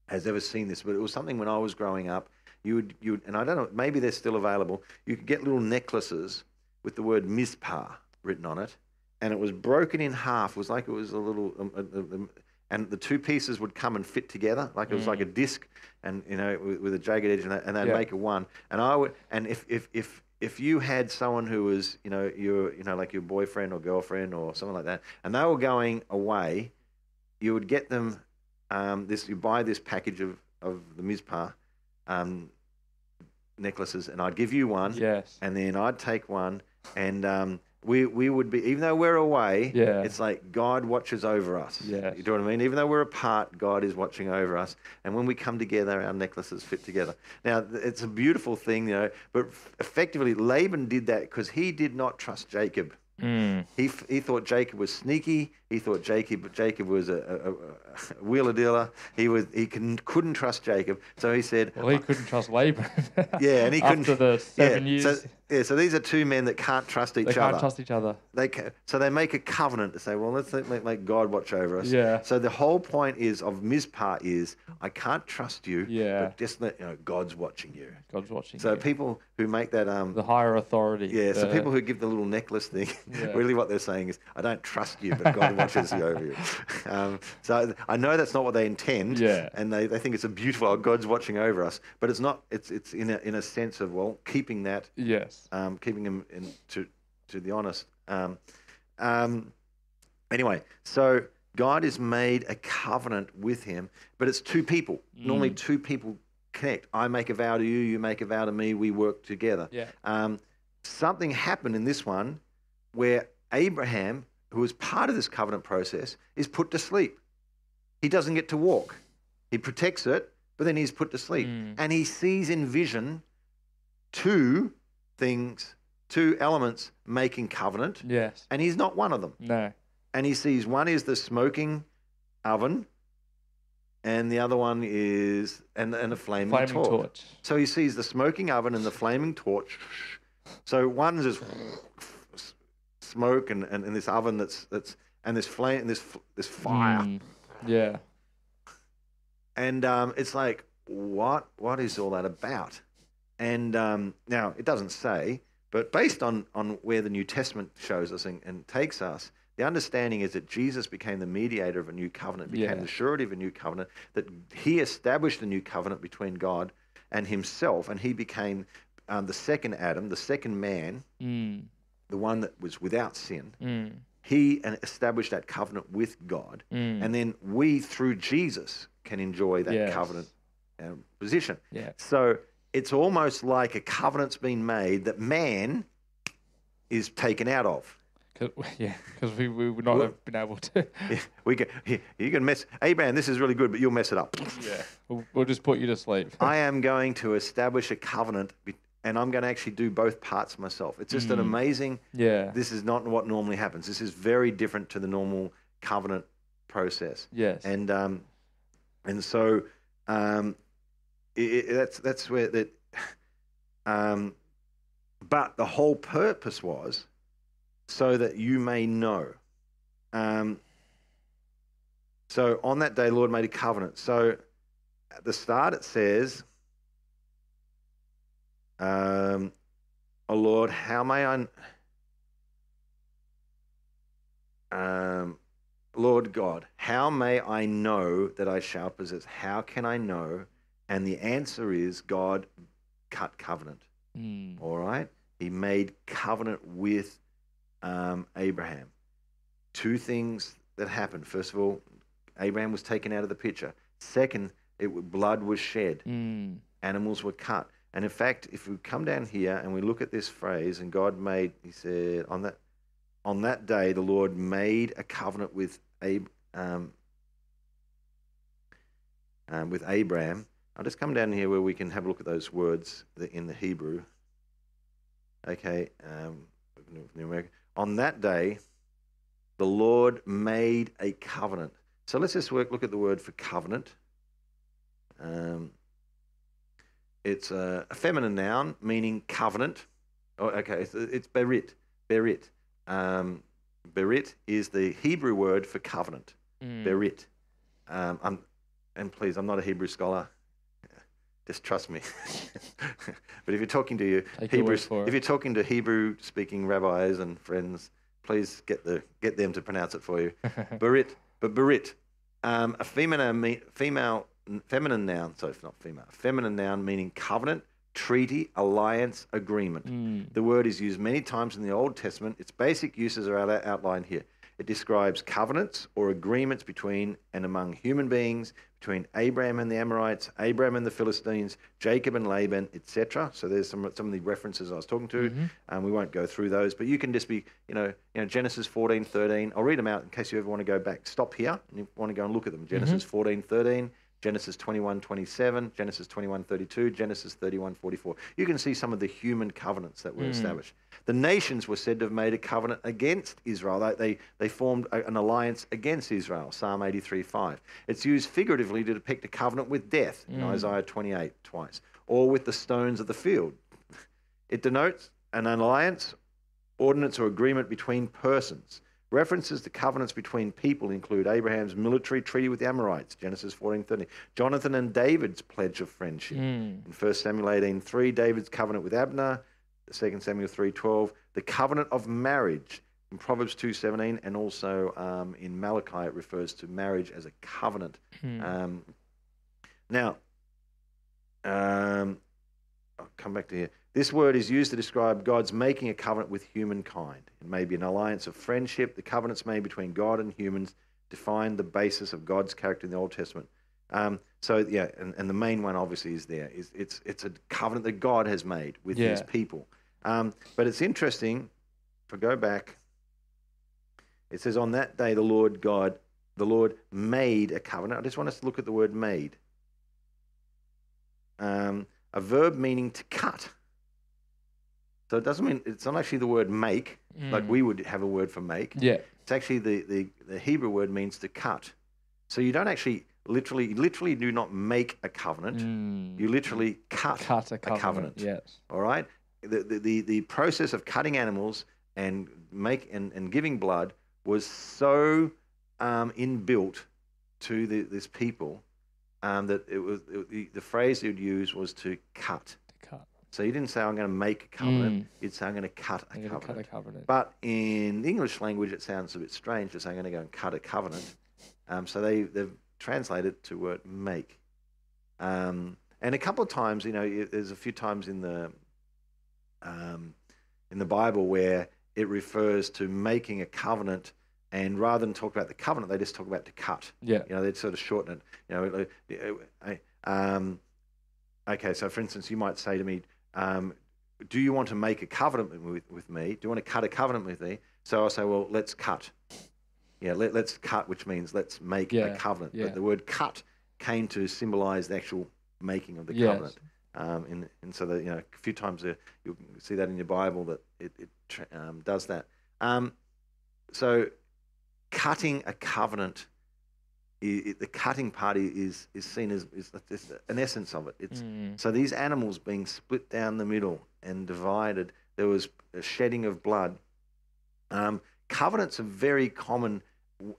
has ever seen this, but it was something when I was growing up. You would, you would, and I don't know, maybe they're still available. You could get little necklaces with the word Mizpah written on it, and it was broken in half. It was like it was a little, um, um, um, and the two pieces would come and fit together, like it was like a disc, and you know, with, with a jagged edge, and, that, and they'd Yeah. make a one. And I would, and if if if if you had someone who was, you know, your, you know, like your boyfriend or girlfriend or something like that, and they were going away, you would get them um, this. You buy this package of of the Mizpah um, necklaces, and I'd give you one, Yes. and then I'd take one, and um, we we would be even though we're away, Yeah. it's like God watches over us. Yes. You know what I mean? Even though we're apart, God is watching over us, and when we come together, our necklaces fit together. Now it's a beautiful thing, you know. But effectively, Laban did that because he did not trust Jacob. Mm. He, he thought Jacob was sneaky. He thought Jacob Jacob was a, a, a, wheeler dealer. He was he can, couldn't trust Jacob, so he said, Well, he couldn't trust Laban. "Yeah." And he couldn't. After the seven yeah, years, So, yeah, so these are two men that can't trust each they can't other. trust each other. They ca- so they make a covenant to say, well, let's make, make God watch over us. Yeah. So the whole point is of Mizpah is I can't trust you. Yeah. But just let you know God's watching you. God's watching. You. So you. people who make that um the higher authority. yeah, so people who give the little necklace thing, Yeah. really what they're saying is, I don't trust you, but God watches you over you. Um, so I know that's not what they intend, Yeah. and they, they think it's a beautiful, God's watching over us, but it's not. It's it's in a, in a sense of well, keeping that, Yes. um, keeping him in, to to the honest. Um, um, anyway, so God has made a covenant with him, but it's two people. Normally, Mm. two people connect. I make a vow to you, you make a vow to me, we work together. Yeah. Um, something happened in this one where Abraham, who was part of this covenant process, is put to sleep. He doesn't get to walk. He protects it, but then he's put to sleep. Mm. And he sees in vision two things, two elements making covenant, Yes. and he's not one of them. No. And he sees one is the smoking oven, and the other one is and and a flaming, Flaming torch. torch. So he sees the smoking oven and the flaming torch. So one's just smoke and, and, and this oven that's that's and this flame and this this fire. Mm. Yeah. And um, it's like, what what is all that about? And um, now it doesn't say, but based on, on where the New Testament shows us and, and takes us, the understanding is that Jesus became the mediator of a new covenant, became Yeah. the surety of a new covenant, that he established a new covenant between God and himself, and he became um, the second Adam, the second man, Mm. The one that was without sin. Mm. He established that covenant with God, Mm. and then we, through Jesus, can enjoy that Yes. covenant um, position. Yeah. So it's almost like a covenant's been made that man is taken out of. Cause, yeah. Because we, we would not Well- have been able to. Yeah, we can, here, you can mess. Abraham, this is really good, but you'll mess it up. yeah. We'll, we'll just put you to sleep. I am going to establish a covenant, be- and I'm going to actually do both parts myself. It's just an Mm. amazing. Yeah. This is not what normally happens. This is very different to the normal covenant process. Yes. and um, and so um, i i that's that's where that. Um, but the whole purpose was so that you may know. Um, so on that day, Lord made a covenant. So at the start, it says, um, "Oh Lord, how may I?" Um, Lord God, how may I know that I shall possess? How can I know? And the answer is God cut covenant. Mm. All right. He made covenant with um, Abraham. Two things that happened. First of all, Abraham was taken out of the picture. Second, it, blood was shed. Mm. Animals were cut. And in fact, if we come down here and we look at this phrase, and God made, He said, on that on that day, the Lord made a covenant with Ab, um, um, with Abraham. I'll just come down here where we can have a look at those words in the Hebrew. Okay, um. On that day, the Lord made a covenant. So let's just work, look at the word for covenant. Um, it's a, a feminine noun meaning covenant. Oh, okay, it's, it's berit, berit. Um, Berit is the Hebrew word for covenant. Mm. Berit. Um, I'm, and please, I'm not a Hebrew scholar. Just trust me. but if you're talking to your Hebrew, if you're talking to Hebrew-speaking rabbis and friends, please get the get them to pronounce it for you. Berit, but Berit, um, a female, female, feminine noun. Sorry, not female. Feminine noun meaning covenant, treaty, alliance, agreement. Mm. The word is used many times in the Old Testament. Its basic uses are out- outlined here. It describes covenants or agreements between and among human beings, between Abraham and the Amorites, Abraham and the Philistines, Jacob and Laban, etc. So there's some some of the references I was talking to. Um, we won't go through those, but you can just be, you know, you know Genesis 14, 13. I'll read them out in case you ever want to go back. Stop here and you want to go and look at them. Genesis 14, 13. Genesis 21, 27, Genesis 21, 32, Genesis 31, 44. You can see some of the human covenants that were hmm. established. The nations were said to have made a covenant against Israel. They, they, they formed a- an alliance against Israel, Psalm 83, 5. It's used figuratively to depict a covenant with death in hmm. Isaiah 28 twice, or with the stones of the field. It denotes an alliance, ordinance, or agreement between persons. References to covenants between people include Abraham's military treaty with the Amorites, Genesis 14:30. Jonathan and David's pledge of friendship. Mm. In 1 Samuel 18:3, David's covenant with Abner, 2 Samuel 3:12, the covenant of marriage in Proverbs 2:17, and also um, in Malachi it refers to marriage as a covenant. Mm. Um, now, um, I'll come back to here. This word is used to describe God's making a covenant with humankind. It may be an alliance of friendship. The covenants made between God and humans define the basis of God's character in the Old Testament. Um, so yeah, and, and the main one obviously is there. Is it's it's a covenant that God has made with His people. Um, but it's interesting. If I go back, it says on that day the Lord God, the Lord made a covenant. I just want us to look at the word made. Um, a verb meaning to cut. So it doesn't mean it's not actually the word make, like Mm. we would have a word for make. Yeah. It's actually the, the, the Hebrew word means to cut. So you don't actually literally literally do not make a covenant. Mm. You literally cut, cut a covenant. covenant. Yes. All right. The, the, the, the process of cutting animals and make and, and giving blood was so um, inbuilt to the, this people um, that it was it, the, the phrase they would use was to cut. So you didn't say I'm going to make a covenant. Mm. You'd say I'm going to cut a covenant. cut a covenant. But in the English language, it sounds a bit strange to say I'm going to go and cut a covenant. Um, so they, they've translated it to word make. Um, and a couple of times, you know, there's a few times in the um, in the Bible where it refers to making a covenant, and rather than talk about the covenant, they just talk about to cut. yeah. You know, they'd sort of shorten it. You know, like, uh, um, okay. So, for instance, you might say to me, um, "Do you want to make a covenant with, with me? Do you want to cut a covenant with me?" So I'll say, "Well, let's cut." Yeah, let, let's cut, which means let's make Yeah, a covenant. yeah. But the word "cut" came to symbolize the actual making of the Yes. covenant. Um, and, and so that you know, a few times you'll see that in your Bible that it, it um, does that. Um, so, cutting a covenant, i i the cutting party is is seen as is an essence of it. It's Mm. so these animals being split down the middle and divided. There was a shedding of blood. Um, covenants are very common,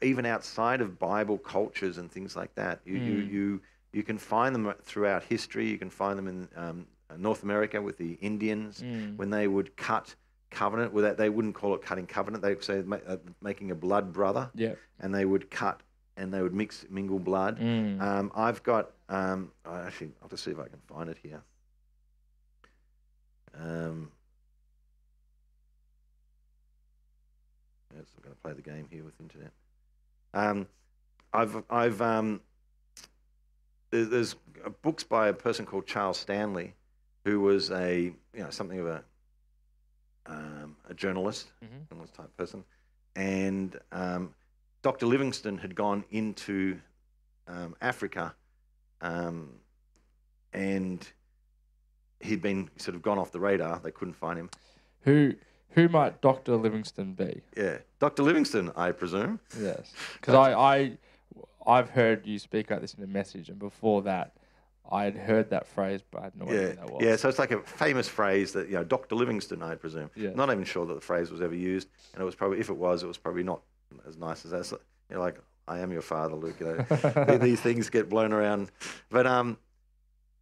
even outside of Bible cultures and things like that. You you Mm. you you can find them throughout history. You can find them in um, North America with the Indians Mm. when they would cut covenant. Well, they wouldn't call it cutting covenant. They would say uh, making a blood brother, Yeah. and they would cut and they would mix mingle blood. Mm. Um, I've got um, I actually I'll just see if I can find it here. Um, yes, I'm going to play the game here with internet. Um, I've I've um, there's, there's uh, books by a person called Charles Stanley, who was a you know something of a um, a journalist, Mhm. journalist type person, and um, Dr. Livingstone had gone into um, Africa, um, and he'd been sort of gone off the radar. They couldn't find him. Who who might Doctor Livingstone be? Yeah, Dr. Livingstone, I presume. Yes, because I I I've heard you speak about this in a message, and before that, I had heard that phrase, but I had no idea Yeah, what that was. yeah. So it's like a famous phrase that you know, Dr. Livingstone, I presume. Yeah. Not even sure that the phrase was ever used, and it was probably, if it was, it was probably not as nice as that. So, You know, like I am your father, Luke. You know, these things get blown around. But um,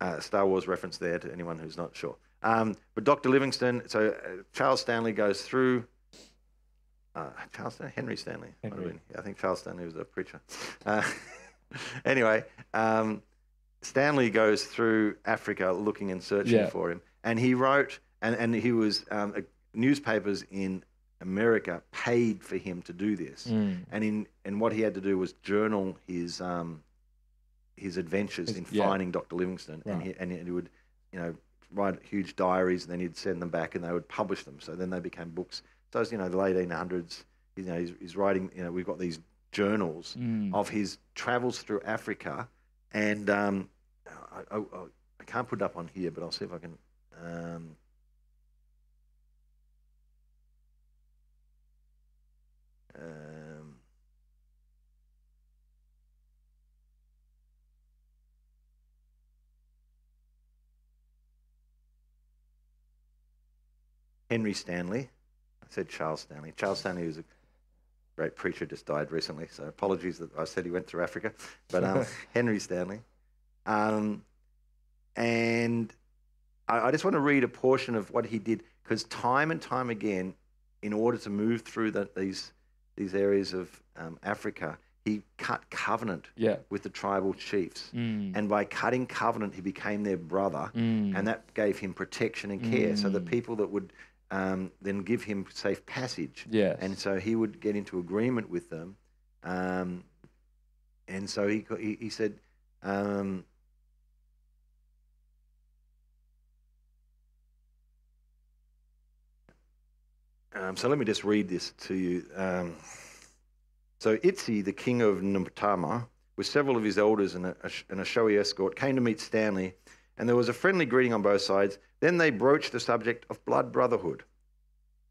uh, Star Wars reference there to anyone who's not sure. Um, but Dr. Livingstone, so uh, Charles Stanley goes through. Uh, Charles Stanley, Henry Stanley. Henry. been. I think Charles Stanley was a preacher. Uh, anyway, um, Stanley goes through Africa looking and searching Yeah. for him, and he wrote, and and he was um, newspapers in America paid for him to do this, Mm. and in and what he had to do was journal his um, his adventures His- in yeah. finding Dr. Livingstone, and he and he would, you know, write huge diaries, and then he'd send them back, and they would publish them. So then they became books. So it's you know the late 1800s. You know, he's, he's writing. You know, we've got these journals Mm. of his travels through Africa, and um, I, I, I- I can't put it up on here, but I'll see if I can. Um, um, Henry Stanley. I said Charles Stanley. Charles Stanley was a great preacher, just died recently. So apologies that I said he went through Africa. But um, Henry Stanley. Um, and I, I just want to read a portion of what he did because time and time again, in order to move through the, these these areas of um, Africa, he cut covenant Yeah. with the tribal chiefs, Mm. and by cutting covenant, he became their brother, Mm. and that gave him protection and care. So the Mm. people that would um, then give him safe passage, Yes. and so he would get into agreement with them, um, and so he he, he said. Um, Um, so let me just read this to you. Um, so Itzi, the king of Nuptama, with several of his elders and a, and a showy escort, came to meet Stanley, and there was a friendly greeting on both sides. Then they broached the subject of blood brotherhood.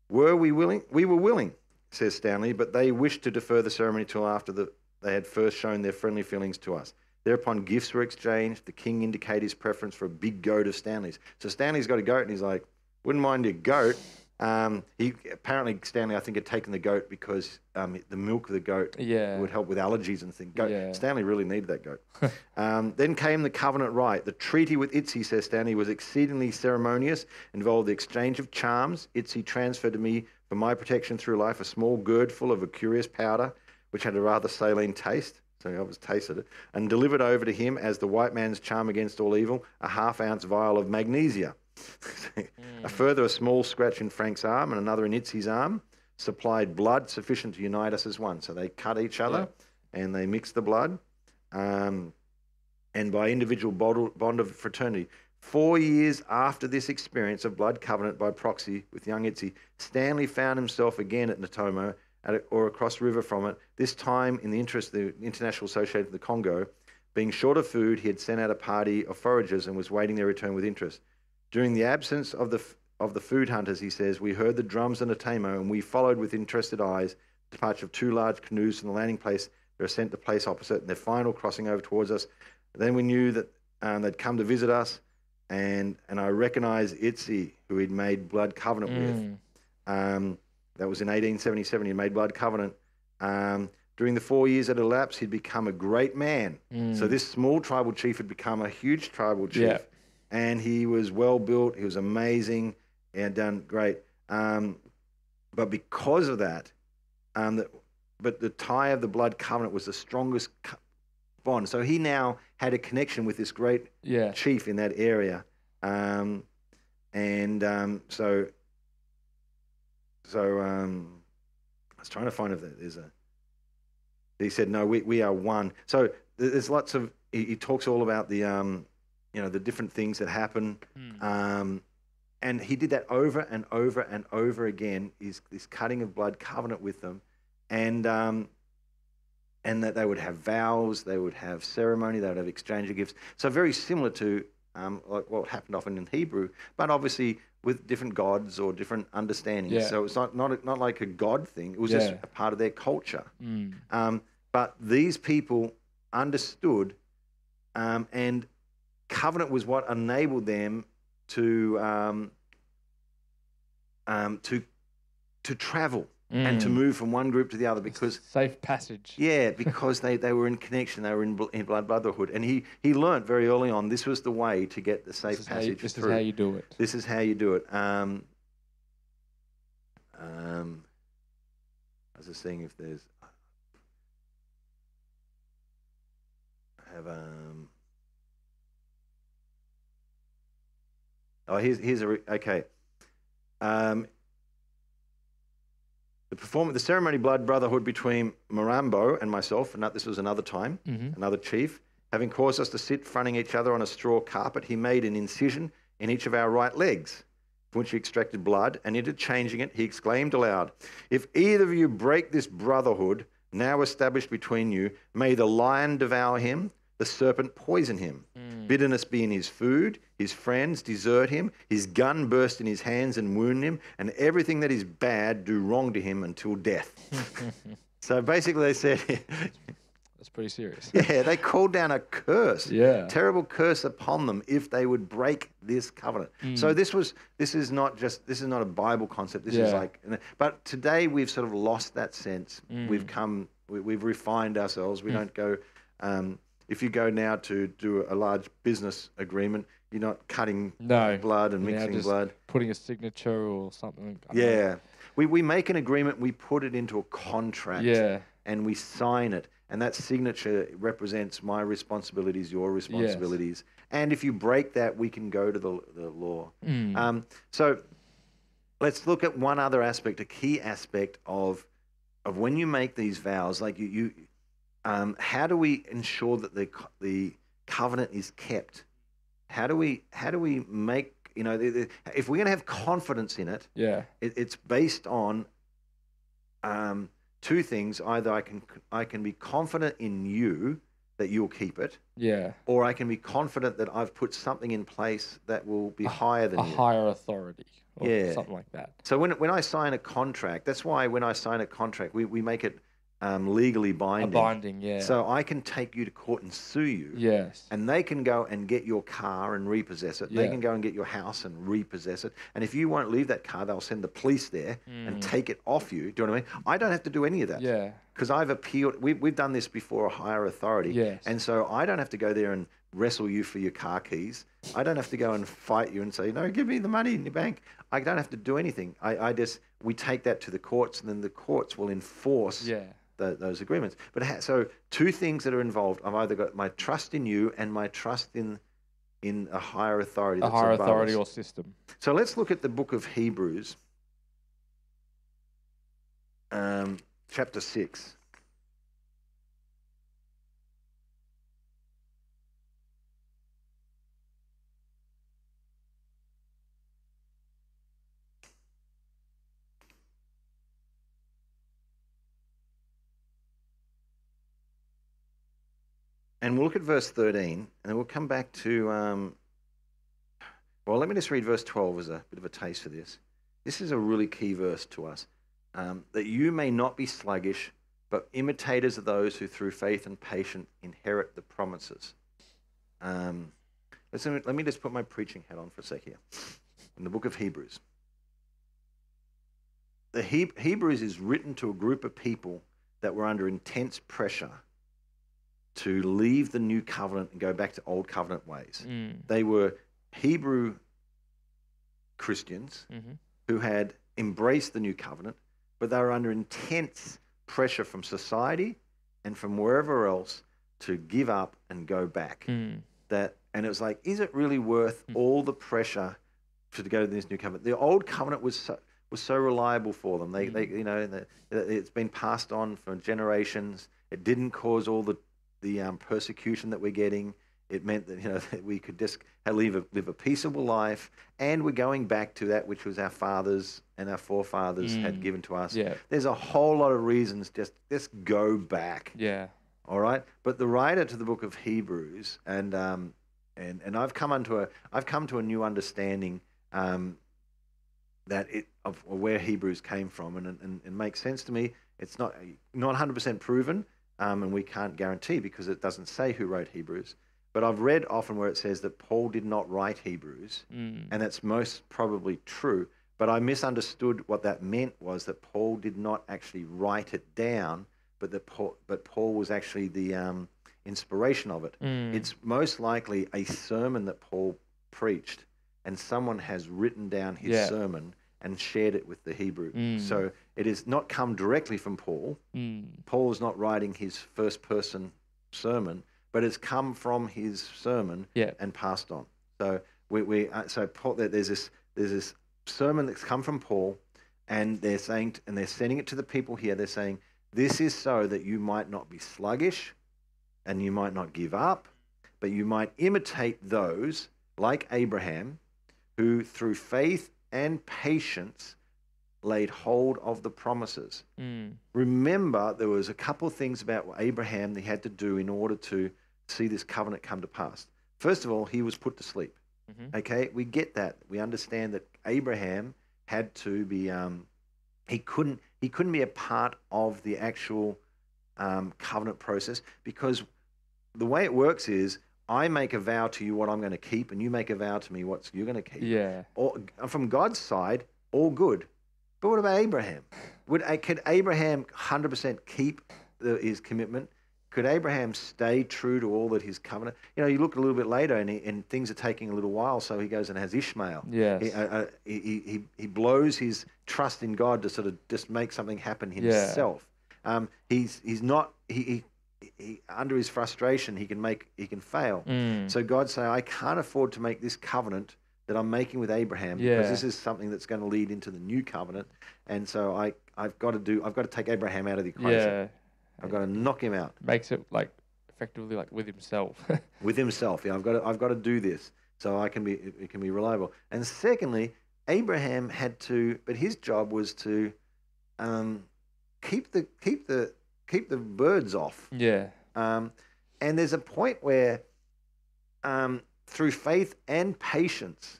Were we willing? We were willing, says Stanley, but they wished to defer the ceremony till after the, they had first shown their friendly feelings to us. Thereupon gifts were exchanged. The king indicated his preference for a big goat of Stanley's. So Stanley's got a goat, and he's like, "Wouldn't mind your goat." Um, he apparently Stanley, I think, had taken the goat because um, the milk of the goat Yeah. would help with allergies and things. Goat. Yeah. Stanley really needed that goat. um, then came the covenant rite. The treaty with Itzi, says Stanley, was exceedingly ceremonious, involved the exchange of charms. Itzi transferred to me for my protection through life a small gourd full of a curious powder, which had a rather saline taste. So I was tasted it, and delivered over to him as the white man's charm against all evil, a half ounce vial of magnesia. A further, a small scratch in Frank's arm and another in Itzy's arm supplied blood sufficient to unite us as one. So they cut each other and they mixed the blood. Um, and by individual bond bond of fraternity. Four years after this experience of blood covenant by proxy with young Itzy, Stanley found himself again at Natomo at a, or across river from it, this time in the interest of the International Association of the Congo. Being short of food, he had sent out a party of foragers and was waiting their return with interest. During the absence of the, of the food hunters, he says, we heard the drums and a Atamo and we followed with interested eyes the departure of two large canoes from the landing place. They were sent to the place opposite and their final crossing over towards us. Then we knew that um, they'd come to visit us, and, and I recognized Itzy, who he'd made blood covenant with. Mm. Um, that was in 1877. He made blood covenant. Um, during the four years that elapsed, he'd become a great man. So this small tribal chief had become a huge tribal chief, Yeah. And he was well built. He was amazing and done great. Um, but because of that, um, the, but the tie of the blood covenant was the strongest co- bond. So he now had a connection with this great Yeah. chief in that area, um, and um, so so um, I was trying to find if there's a. He said, "No, we, we are one." So there's lots of. He, he talks all about the um, you know, the different things that happen, Mm. um, and he did that over and over and over again. Is this cutting of blood covenant with them, and um, and that they would have vows, they would have ceremony, they would have exchange of gifts. So very similar to um, like what happened often in Hebrew, but obviously with different gods or different understandings. Yeah. So it's not not not like a god thing. It was just a part of their culture. Mm. Um, but these people understood um, and covenant was what enabled them to um, um, to to travel and to Mm. move from one group to the other because safe passage. yeah, because they, they were in connection, they were in, in blood brotherhood, and he he learnt very early on this was the way to get the safe This is how you, passage this is how you do it. This is how you do it. Um, um, I was just seeing if there's. I have um. Oh, here's here's a re- okay. Um, the perform the ceremony blood brotherhood between Mirambo and myself, and this was another time Mm-hmm. another chief, having caused us to sit fronting each other on a straw carpet, he made an incision in each of our right legs, from which he extracted blood, and interchanging it, he exclaimed aloud, If either of you break this brotherhood now established between you, may the lion devour him, the serpent poison him. Bitterness be in his food, his friends desert him, his gun burst in his hands and wound him, and everything that is bad do wrong to him until death. so basically, they said, That's pretty serious. yeah, they called down a curse, Yeah. terrible curse upon them if they would break this covenant. So this was, this is not just, this is not a Bible concept. This is like, but today we've sort of lost that sense. Mm. We've come, we, we've refined ourselves. We don't go. Um, if you go now to do a large business agreement, you're not cutting No. blood and You're mixing just blood. Putting a signature or something. I know. Yeah, we we make an agreement. We put it into a contract. Yeah. and we sign it. And that signature represents my responsibilities, your responsibilities. And if you break that, we can go to the, the law. Mm. Um, so let's look at one other aspect, a key aspect of of when you make these vows. Like you, you um, how do we ensure that the the covenant is kept? How do we how do we make you know the, the, if we're going to have confidence in it? Yeah. it, it's based on um, two things. Either I can I can be confident in you that you'll keep it, Yeah. or I can be confident that I've put something in place that will be higher than A you. higher authority. Or Yeah. Something like that. So when when I sign a contract, that's why when I sign a contract, we, we make it um, legally A binding. binding. Yeah. So I can take you to court and sue you. yes. And they can go and get your car and repossess it. They can go and get your house and repossess it. And if you won't leave that car, they'll send the police there and take it off you. Do you know what I mean? I don't have to do any of that. Mm. Yeah. Because I've appealed. We, we've done this before a higher authority. Yes. And so I don't have to go there and wrestle you for your car keys. I don't have to go and fight you and say, no, give me the money in your bank. I don't have to do anything. I, I just, we take that to the courts and then the courts will enforce Yeah. Tho- those agreements. But ha- so two things that are involved. I've either got my trust in you and my trust in in a higher authority. A higher authority us. or system. So let's look at the book of Hebrews, um, chapter six. And we'll look at verse 13, and then we'll come back to. Um, well, let me just read verse 12 as a bit of a taste for this. This is a really key verse to us. Um, that you may not be sluggish, but imitators of those who through faith and patience inherit the promises. Um, let me just put my preaching hat on for a sec here. In the book of Hebrews. The he- Hebrews is written to a group of people that were under intense pressure to leave the new covenant and go back to old covenant ways. Mm. They were Hebrew Christians Mm-hmm. who had embraced the new covenant, but they were under intense pressure from society and from wherever else to give up and go back. Mm. That and it was like, is it really worth Mm. all the pressure to go to this new covenant? The old covenant was so, was so reliable for them. They, they you know, it's been passed on for generations. It didn't cause all the the um, persecution that we're getting. It meant that you know that we could just live a, live a peaceable life, and we're going back to that which was our fathers and our forefathers had Mm. given to us. Yeah. There's a whole lot of reasons just just go back. Yeah. All right, but the writer to the book of Hebrews, and um, and and I've come unto a I've come to a new understanding um, that it of where Hebrews came from, and and it makes sense to me. It's not not 100 percent proven, um, and we can't guarantee because it doesn't say who wrote Hebrews. But I've read often where it says that Paul did not write Hebrews, Mm. and that's most probably true. But I misunderstood what that meant was that Paul did not actually write it down, but that Paul, but Paul was actually the um, inspiration of it. Mm. It's most likely a sermon that Paul preached, and someone has written down his Yeah. sermon and shared it with the Hebrew. Mm. So it has not come directly from Paul. Mm. Paul is not writing his first person sermon, but it's come from his sermon Yeah. and passed on. So we, we uh, so Paul, there's this there's this sermon that's come from Paul, and they're saying and they're sending it to the people here. They're saying this is so that you might not be sluggish, and you might not give up, but you might imitate those like Abraham, who through faith and patience laid hold of the promises. Mm. Remember, there was a couple of things about Abraham they had to do in order to see this covenant come to pass. First of all, he was put to sleep. Mhm. Okay, we get that. We understand that Abraham had to be. Um, he couldn't. He couldn't be a part of the actual um, covenant process because the way it works is I make a vow to you what I'm going to keep, and you make a vow to me what you're going to keep Yeah. all, from God's side, all good. But what about Abraham? Would could Abraham 100% keep the, his commitment? Could Abraham stay true to all that his covenant? You know, you look a little bit later, and, he, and things are taking a little while, so he goes and has Ishmael. Yes. He, uh, uh, he, he, he blows his trust in God to sort of just make something happen himself. Yeah. Um, he's he's not he, he, he under his frustration he can make he can fail. Mm. So God say, I can't afford to make this covenant that I'm making with Abraham Yeah. because this is something that's going to lead into the new covenant. And so I, I've got to do, I've got to take Abraham out of the equation. yeah. I've got to knock him out Makes it like effectively like with himself. with himself. Yeah, I've got to, I've got to do this so I can be, it it can be reliable. And secondly, Abraham had to, but his job was to um, keep the, keep the, keep the birds off. yeah. Um, and there's a point where, um, through faith and patience,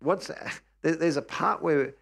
what's there, there's a part where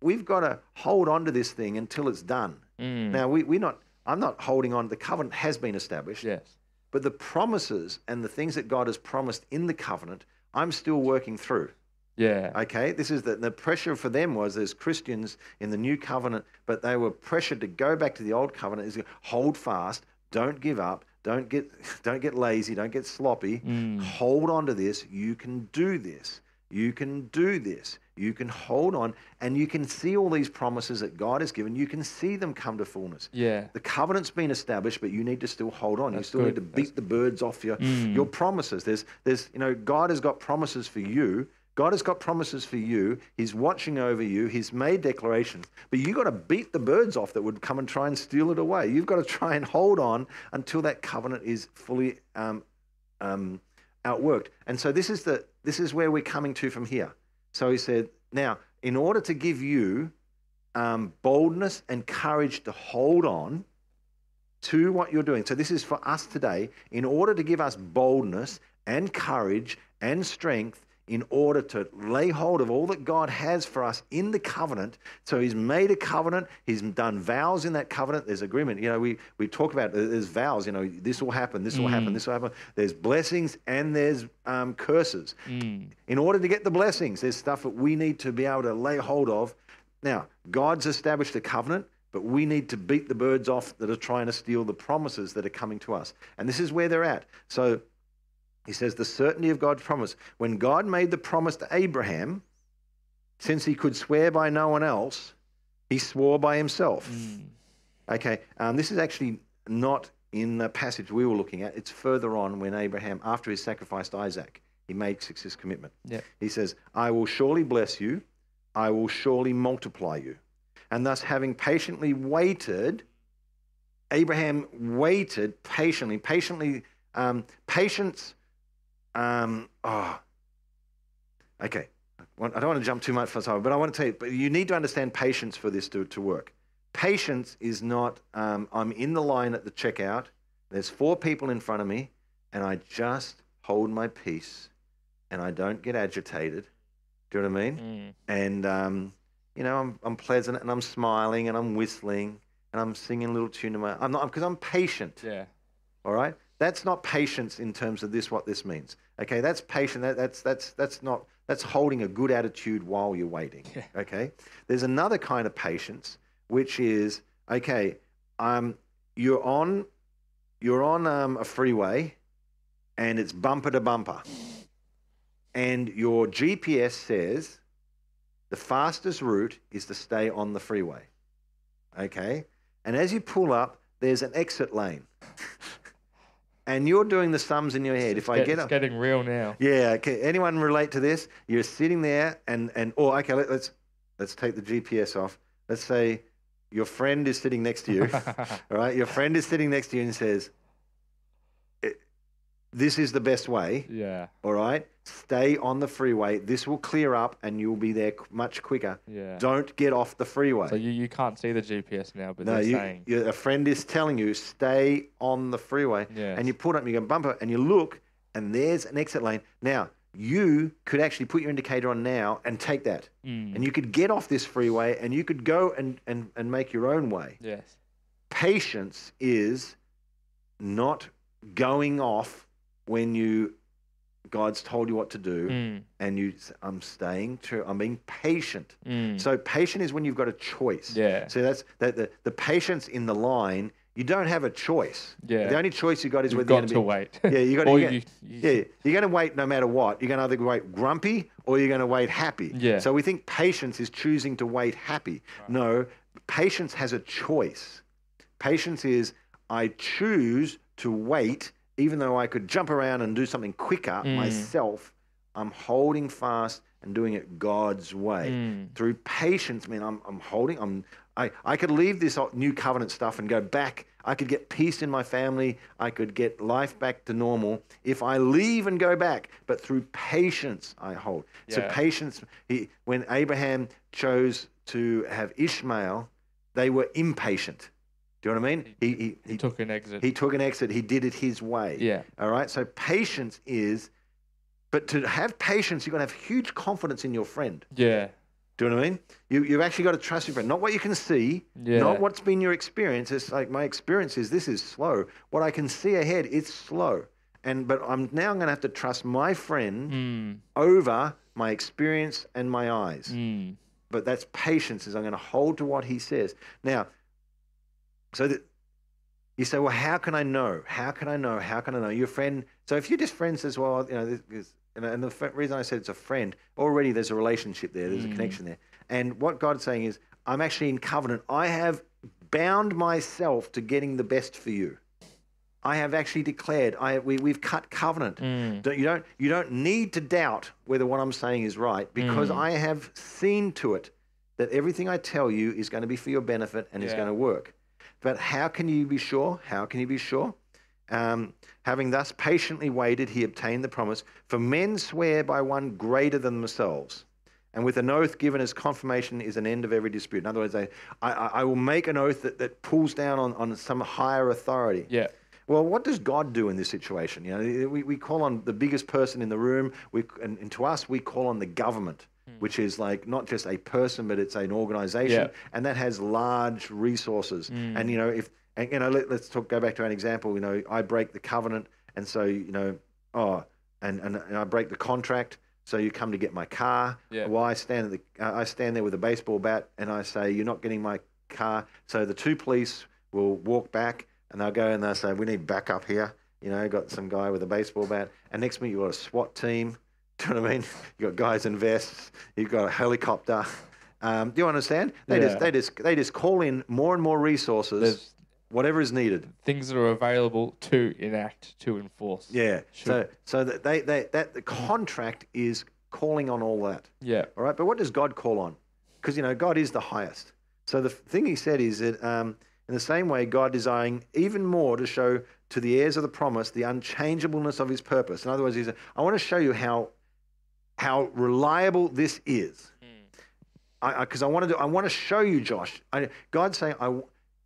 we've got to hold on to this thing until it's done. Mm. Now we we're not. I'm not holding on. The covenant has been established, yes. but the promises and the things that God has promised in the covenant, I'm still working through. Yeah. Okay, this is the, the pressure for them was there's Christians in the new covenant, but they were pressured to go back to the old covenant. Is hold fast, don't give up, don't get don't get lazy, don't get sloppy. Mm. Hold on to this. You can do this. You can do this. You can hold on, and you can see all these promises that God has given. You can see them come to fullness. Yeah. The covenant's been established, but you need to still hold on. That's you still need to good. beat the birds off your Mm. your promises. There's there's you know God has got promises for you. God has got promises for you. He's watching over you. He's made declarations, but you've got to beat the birds off that would come and try and steal it away. You've got to try and hold on until that covenant is fully um, um, outworked. And so this is the this is where we're coming to from here. So he said, now in order to give you um, boldness and courage to hold on to what you're doing. So this is for us today. In order to give us boldness and courage and strength in order to lay hold of all that God has for us in the covenant. So he's made a covenant, he's done vows in that covenant, there's agreement. You know, we, we talk about there's vows, you know, this will happen, this will happen, this will happen. There's blessings and there's um, curses. Mm. In order to get the blessings, there's stuff that we need to be able to lay hold of. Now, God's established a covenant, but we need to beat the birds off that are trying to steal the promises that are coming to us. And this is where they're at. So he says, the certainty of God's promise. When God made the promise to Abraham, since he could swear by no one else, he swore by himself. Mm. Okay, um, this is actually not in the passage we were looking at. It's further on when Abraham, after he sacrificed Isaac, he makes this commitment. Yeah. He says, I will surely bless you, I will surely multiply you. And thus, having patiently waited, Abraham waited patiently, patiently, um, patience. Um, oh, okay. I don't want to jump too much for time, but I want to tell you, but you need to understand patience for this to, to work. Patience is not, um, I'm in the line at the checkout, there's four people in front of me, and I just hold my peace and I don't get agitated. Do you know what I mean? Mm. and um, you know I'm, I'm pleasant and I'm smiling and I'm whistling and I'm singing a little tune to my I'm not because I'm patient Yeah. all right that's not patience in terms of this. What this means, okay? That's patient. That, that's that's that's not that's holding a good attitude while you're waiting. Yeah. Okay. There's another kind of patience, which is okay. Um, you're on you're on um, a freeway, and it's bumper to bumper, and your GPS says the fastest route is to stay on the freeway. Okay. And as you pull up, there's an exit lane. and you're doing the sums in your head. If I Get- get it's up, getting real now. yeah. Okay. Anyone relate to this? You're sitting there, and and oh, okay. Let, let's let's take the GPS off. Let's say your friend is sitting next to you. all right. Your friend is sitting next to you and says, "Eh, "This is the best way." yeah, All right. Stay on the freeway. This will clear up, and you'll be there much quicker. yeah. Don't get off the freeway. So you, you can't see the GPS now, but No, they're you, saying you, a friend is telling you stay on the freeway, Yes. and you pull up, and you go bumper, and you look, and there's an exit lane. Now you could actually put your indicator on now and take that, Mm. and you could get off this freeway, and you could go and and and make your own way. yes, Patience is not going off when you God's told you what to do, Mm. and you I'm staying true. I'm being patient. Mm. So patient is when you've got a choice. Yeah. So that's that the, the patience in the line. You don't have a choice. Yeah. The only choice you got is whether you're got going to wait. Yeah, you got to. you, you, yeah, you're going to wait no matter what. You're going to either wait grumpy or you're going to wait happy. Yeah. So we think patience is choosing to wait happy. No, patience has a choice. Patience is I choose to wait, even though I could jump around and do something quicker Mm. myself. I'm holding fast and doing it God's way Mm. through patience. Man, I'm, I'm holding. I'm. I, I could leave this new covenant stuff and go back. I could get peace in my family. I could get life back to normal if I leave and go back. But through patience, I hold. So patience. He, when Abraham chose to have Ishmael, they were impatient. Do you know what I mean? He, he, he took an exit. he took an exit. He did it his way. Yeah. All right. So patience is, but to have patience, you've got to have huge confidence in your friend. yeah, Do you know what I mean? You, you've actually got to trust your friend, not what you can see, Yeah. not what's been your experience. It's like my experience is this is slow. What I can see ahead, it's slow. And but I'm now going to have to trust my friend mm. over my experience and my eyes. Mm. But that's patience. Is I'm going to hold to what he says. Now, so that you say, well, how can I know? How can I know? How can I know? Your friend. So if your just friend says, well, you know, this, this, and, the f- reason I said it's a friend, already there's a relationship there. There's a Mm. connection there. And what God's saying is, I'm actually in covenant. I have bound myself to getting the best for you. I have actually declared. I we, we've cut covenant. Mm. Don't, you don't you don't need to doubt whether what I'm saying is right because Mm. I have seen to it that everything I tell you is going to be for your benefit and is going to work. But how can you be sure? How can you be sure? Um, having thus patiently waited, he obtained the promise. For men swear by one greater than themselves. And with an oath given as confirmation is an end of every dispute. In other words, I, I, I will make an oath that, that pulls down on, on some higher authority. Yeah. Well, what does God do in this situation? You know, we, we call on the biggest person in the room, we, and, and to us, we call on the government, which is like not just a person, but it's an organization, Yeah. and that has large resources. And you know, if and, you know, let, let's talk. Go back to an example. You know, I break the covenant, and so you know, oh, and and, and I break the contract. So you come to get my car. Yeah. Well, I stand at the, uh, I stand there with a baseball bat, and I say, "You're not getting my car." So the two police will walk back, and they'll go and they'll say, "We need backup here." You know, got some guy with a baseball bat, and next minute you've got a SWAT team. Do you know what I mean? You've got guys in vests. You've got a helicopter. Um, do you understand? They Yeah. just they just they just call in more and more resources, There's whatever is needed. things that are available to enact, to enforce. Yeah. Should- So so that they, they that the contract is calling on all that. Yeah. All right, but what does God call on? Because you know God is the highest. So the thing He said is that um, in the same way, God desiring even more to show to the heirs of the promise the unchangeableness of His purpose. In other words, He said, "I want to show you how how reliable this is." Because I, want to I want to show you, Josh. I, God's saying, I,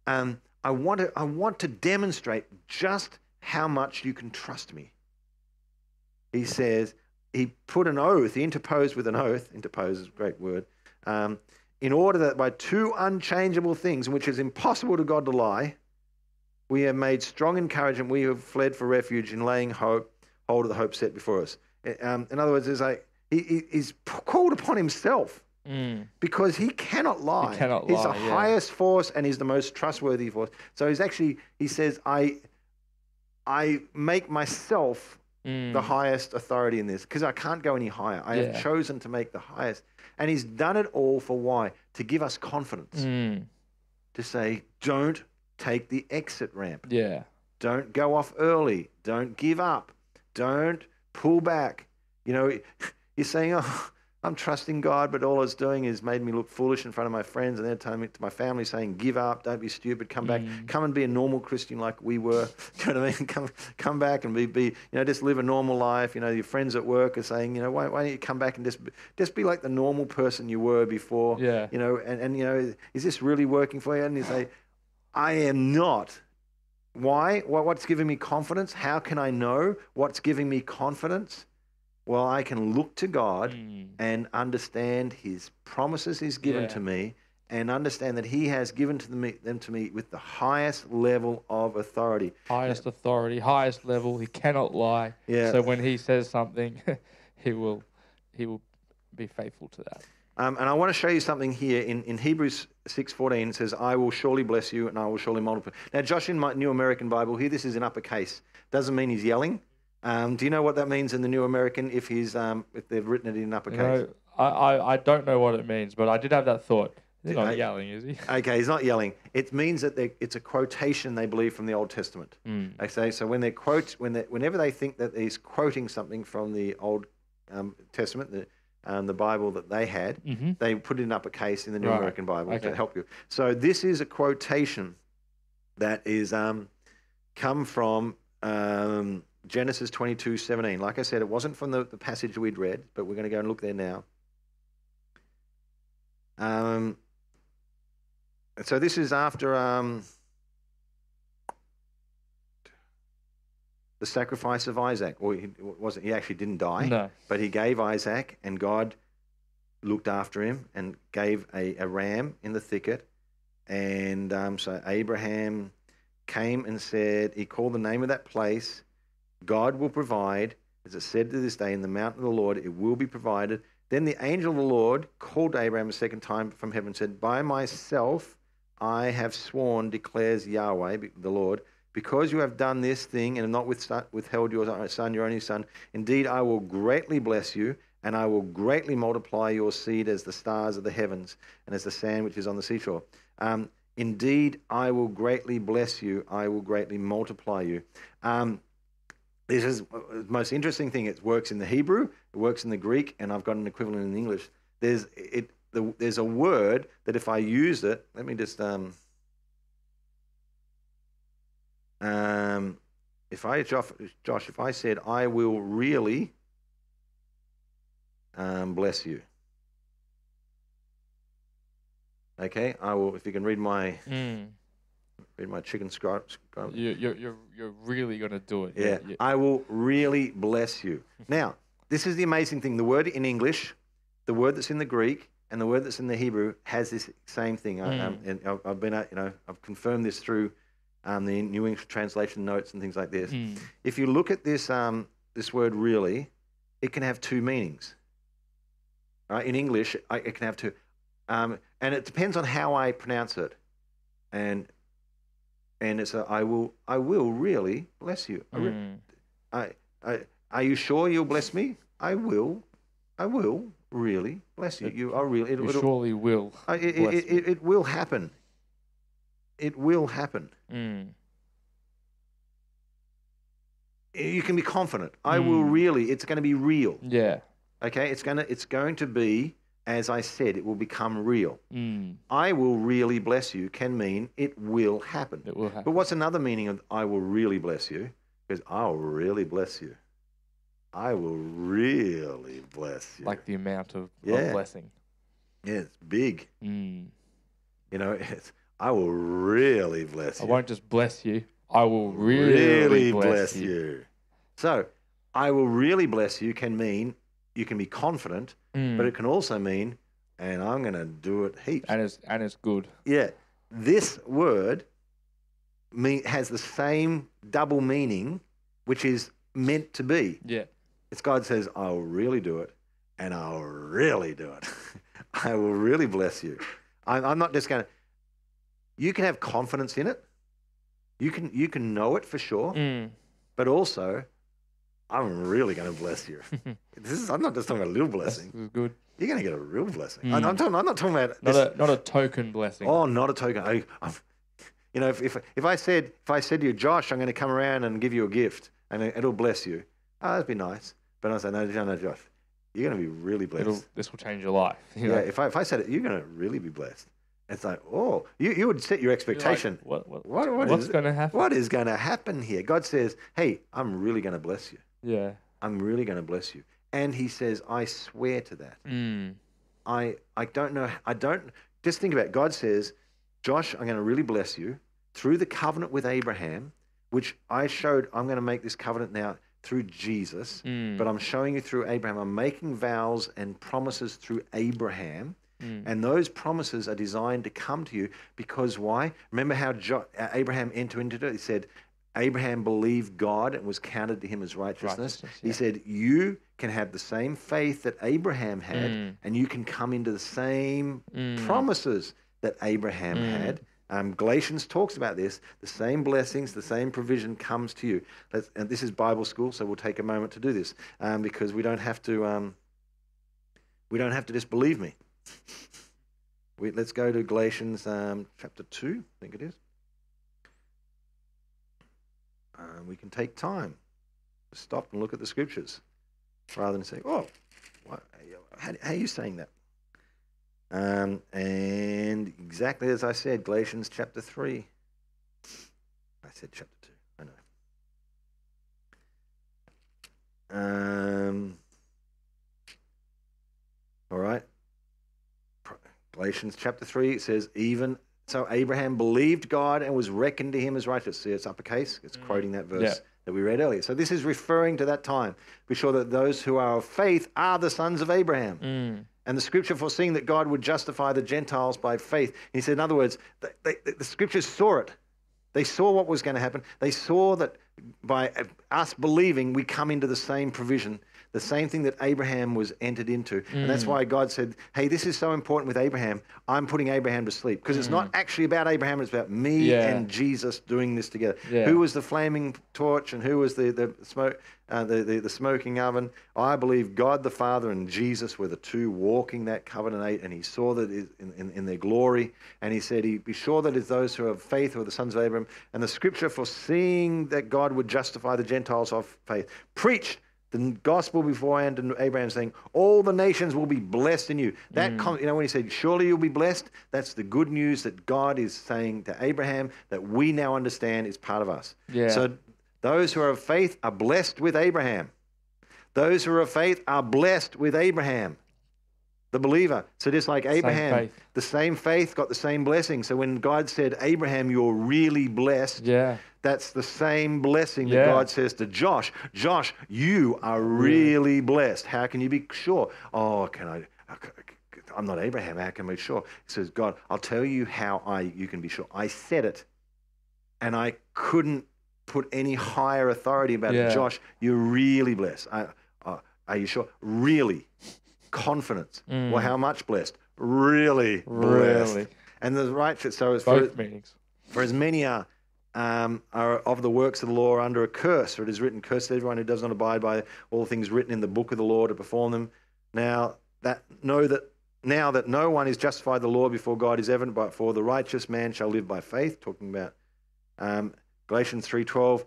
um, I want to I want to demonstrate just how much you can trust me. He says, he put an oath, he interposed with an oath, interpose is a great word, um, in order that by two unchangeable things, in which is impossible to God to lie, We have made strong encouragement. We have fled for refuge in laying hope, hold of the hope set before us. Uh, Um, in other words, there's a, he, he- he's p- called upon himself Mm. because he cannot lie. He cannot he's lie, the yeah. highest force and he's the most trustworthy force. So he's actually, he says, I, I make myself Mm. the highest authority in this because I can't go any higher. I Yeah. have chosen to make the highest. And he's done it all for why? To give us confidence. Mm. To say, don't take the exit ramp. Yeah. Don't go off early. Don't give up. Don't pull back. You know, you're saying, oh, I'm trusting God, but all it's doing is made me look foolish in front of my friends. And they're telling me to my family, saying, give up, don't be stupid, come back, mm. come and be a normal Christian like we were. you know what I mean? Come, come back and be, be, you know, just live a normal life. You know, your friends at work are saying, you know, why, why don't you come back and just, be- just be like the normal person you were before? Yeah. You know, and, and, you know, is this really working for you? And you say, I am not. Why? What's giving me confidence? How can I know what's giving me confidence? Well, I can look to God Mm. and understand His promises He's given Yeah. to me, and understand that He has given to me, them to me with the highest level of authority. Highest authority, highest level. He cannot lie. Yeah. So when he says something, he will, he will be faithful to that. Um, and I want to show you something here in, in Hebrews 6.14. It says, I will surely bless you and I will surely multiply. Now, Josh, in my New American Bible here, this is in uppercase. Doesn't mean he's yelling. Um, do you know what that means in the New American if he's um, if they've written it in You uppercase? know, I, I, I don't know what it means, but I did have that thought. He's I- not yelling, is he? Okay, he's not yelling. It means that they, it's a quotation they believe from the Old Testament. Mm. They say so when they quote when they, whenever they think that he's quoting something from the Old um, Testament, the um, the Bible that they had, Mhm. they put it in uppercase in the New Right. American Bible to help you. So this is a quotation that is um, come from um, Genesis twenty two seventeen. Like I said, it wasn't from the, the passage we'd read, but we're going to go and look there now. Um, so this is after um, the sacrifice of Isaac. Or he wasn't. He actually didn't die, No. but he gave Isaac, and God looked after him and gave a, a ram in the thicket. And um, so Abraham came and said, he called the name of that place, God will provide. As it said to this day, in the mountain of the Lord, it will be provided. Then the angel of the Lord called Abraham a second time from heaven and said, By myself I have sworn, declares Yahweh, the Lord, because you have done this thing and have not withheld your son, your only son. Indeed, I will greatly bless you, and I will greatly multiply your seed as the stars of the heavens and as the sand which is on the seashore. Um, Indeed, I will greatly bless you. I will greatly multiply you. Um, this is the most interesting thing. It works in the Hebrew, it works in the Greek, and I've got an equivalent in English. There's it. The, there's a word that if I use it, let me just um, um, if I Josh, Josh, if I said I will really um, bless you. Okay, I will. If you can read my Mm. Read my chicken scratch. You, you're, you're, you're really going to do it. Yeah, I will really bless you. Now, this is the amazing thing. The word in English, the word that's in the Greek, and the word that's in the Hebrew has this same thing. I, um, and I've, I've been, uh, you know, I've confirmed this through um, the New English translation notes and things like this. Mm. If you look at this, um, this word really, it can have two meanings. Right? In English, I, it can have two, um, and it depends on how I pronounce it. And and it's a, I will I will really bless you. I Mm. I, I, are you sure you'll bless me? I will. I will really bless you. You are really. It, You surely will. I- it, it, it, it will happen. It will happen. Mm. You can be confident. I will Mm. really. It's going to be real. Yeah. Okay. It's gonna. It's going to be as I said. It will become real. Mm. I will really bless you can mean it will happen. It will happen. But what's another meaning of I will really bless you? Because I'll really bless you. I will really bless you. like the amount of, Yeah. of blessing. yeah, it's big. Mm. You know, it's I will really bless I you. I won't just bless you. I will really, bless, you. So, I will really bless you can mean you can be confident, Mm. but it can also mean, and I'm going to do it heaps. and it's and it's good. yeah, this word me- has the same double meaning, which is meant to be. Yeah. It's God says, I'll really do it, and I'll really do it. I will really bless you. I'm, I'm not just going to. You can have confidence in it. You can you can know it for sure, Mm. but also, I'm really going to bless you. this is I'm not just talking about a little blessing. good. You're going to get a real blessing. Mm. I, I'm, talking, I'm not talking about Not this- a not a token blessing. Oh, not a token. I, I'm, you know, if, if if I said if I said to you, Josh, I'm going to come around and give you a gift, and it- it'll bless you. Oh, that'd be nice. But I say, no, no, no, Josh, you're going to be really blessed. It'll, this will change your life. You yeah. know? If I if I said it, you're going to really be blessed. It's like, oh, you you would set your You're like, expectation. what, what, What- what what's going to happen? what is going to happen here? God says, hey, I'm really going to bless you. Yeah. I'm really going to bless you. And He says, I swear to that. Mm. I I don't know. I don't just think about it. God says, Josh, I'm going to really bless you through the covenant with Abraham, which I showed. I'm going to make this covenant now through Jesus, Mm. but I'm showing you through Abraham. I'm making vows and promises through Abraham. Mm. And those promises are designed to come to you because why? Remember how jo- uh, Abraham entered into it? He said, Abraham believed God and was counted to him as righteousness. Righteousness, He yeah. said, You can have the same faith that Abraham had, Mm. and you can come into the same Mm. promises that Abraham Mm. had. Um, Galatians talks about this. The same blessings, the same provision comes to you. Let's, and this is Bible school, so we'll take a moment to do this um, because we don't have to. Um, we don't have to just believe me. We, let's go to Galatians um, chapter 2, I think it is. Uh, we can take time to stop and look at the scriptures rather than say, oh, what, how, how are you saying that? Um, and exactly as I said, Galatians chapter 3. I said chapter 2, I know. Um, all right. Galatians chapter 3, it says, even so Abraham believed God and was reckoned to him as righteous. See, it's uppercase. It's quoting that verse Yeah. that we read earlier. So this is referring to that time. Be sure that those who are of faith are the sons of Abraham. Mm. And the scripture foreseeing that God would justify the Gentiles by faith. He said, in other words, the scriptures saw it. They saw what was going to happen. They saw that by us believing, we come into the same provision, the same thing that Abraham was entered into. And that's why God said, hey, this is so important with Abraham. I'm putting Abraham to sleep. Because it's not actually about Abraham, it's about me Yeah. and Jesus doing this together. Yeah. Who was the flaming torch and who was the, the smoke? Uh, the, the, the smoking oven. I believe God the Father and Jesus were the two walking that covenant eight, and he saw that in, in, in their glory. And he said, he, Be sure that it's those who have faith who are the sons of Abraham. And the scripture foreseeing that God would justify the Gentiles of faith preached the gospel beforehand and Abraham, saying, All the nations will be blessed in you. That, mm. com- you know, when he said, Surely you'll be blessed, that's the good news that God is saying to Abraham that we now understand is part of us. Yeah. So those who are of faith are blessed with Abraham. Those who are of faith are blessed with Abraham, the believer. So just like Abraham, faith. the same faith got the same blessing. So when God said, Abraham, you're really blessed, Yeah. that's the same blessing that God says to Josh. Josh, you are really blessed. How can you be sure? Oh, can I? I'm not Abraham. How can I be sure? He says, God, I'll tell you how I you can be sure. I said it, and I couldn't put any higher authority about Yeah. it. Josh, you're really blessed. I, uh, are you sure? Really, confidence. Well, how much blessed? Really, blessed. Really. And the right. So it's for, Both meanings. for as many are, um, are of the works of the law under a curse, for it is written, Cursed everyone who does not abide by all things written in the book of the law to perform them. Now that know that now that no one is justified the law before God is evident, but for the righteous man shall live by faith. Talking about um, Galatians three twelve.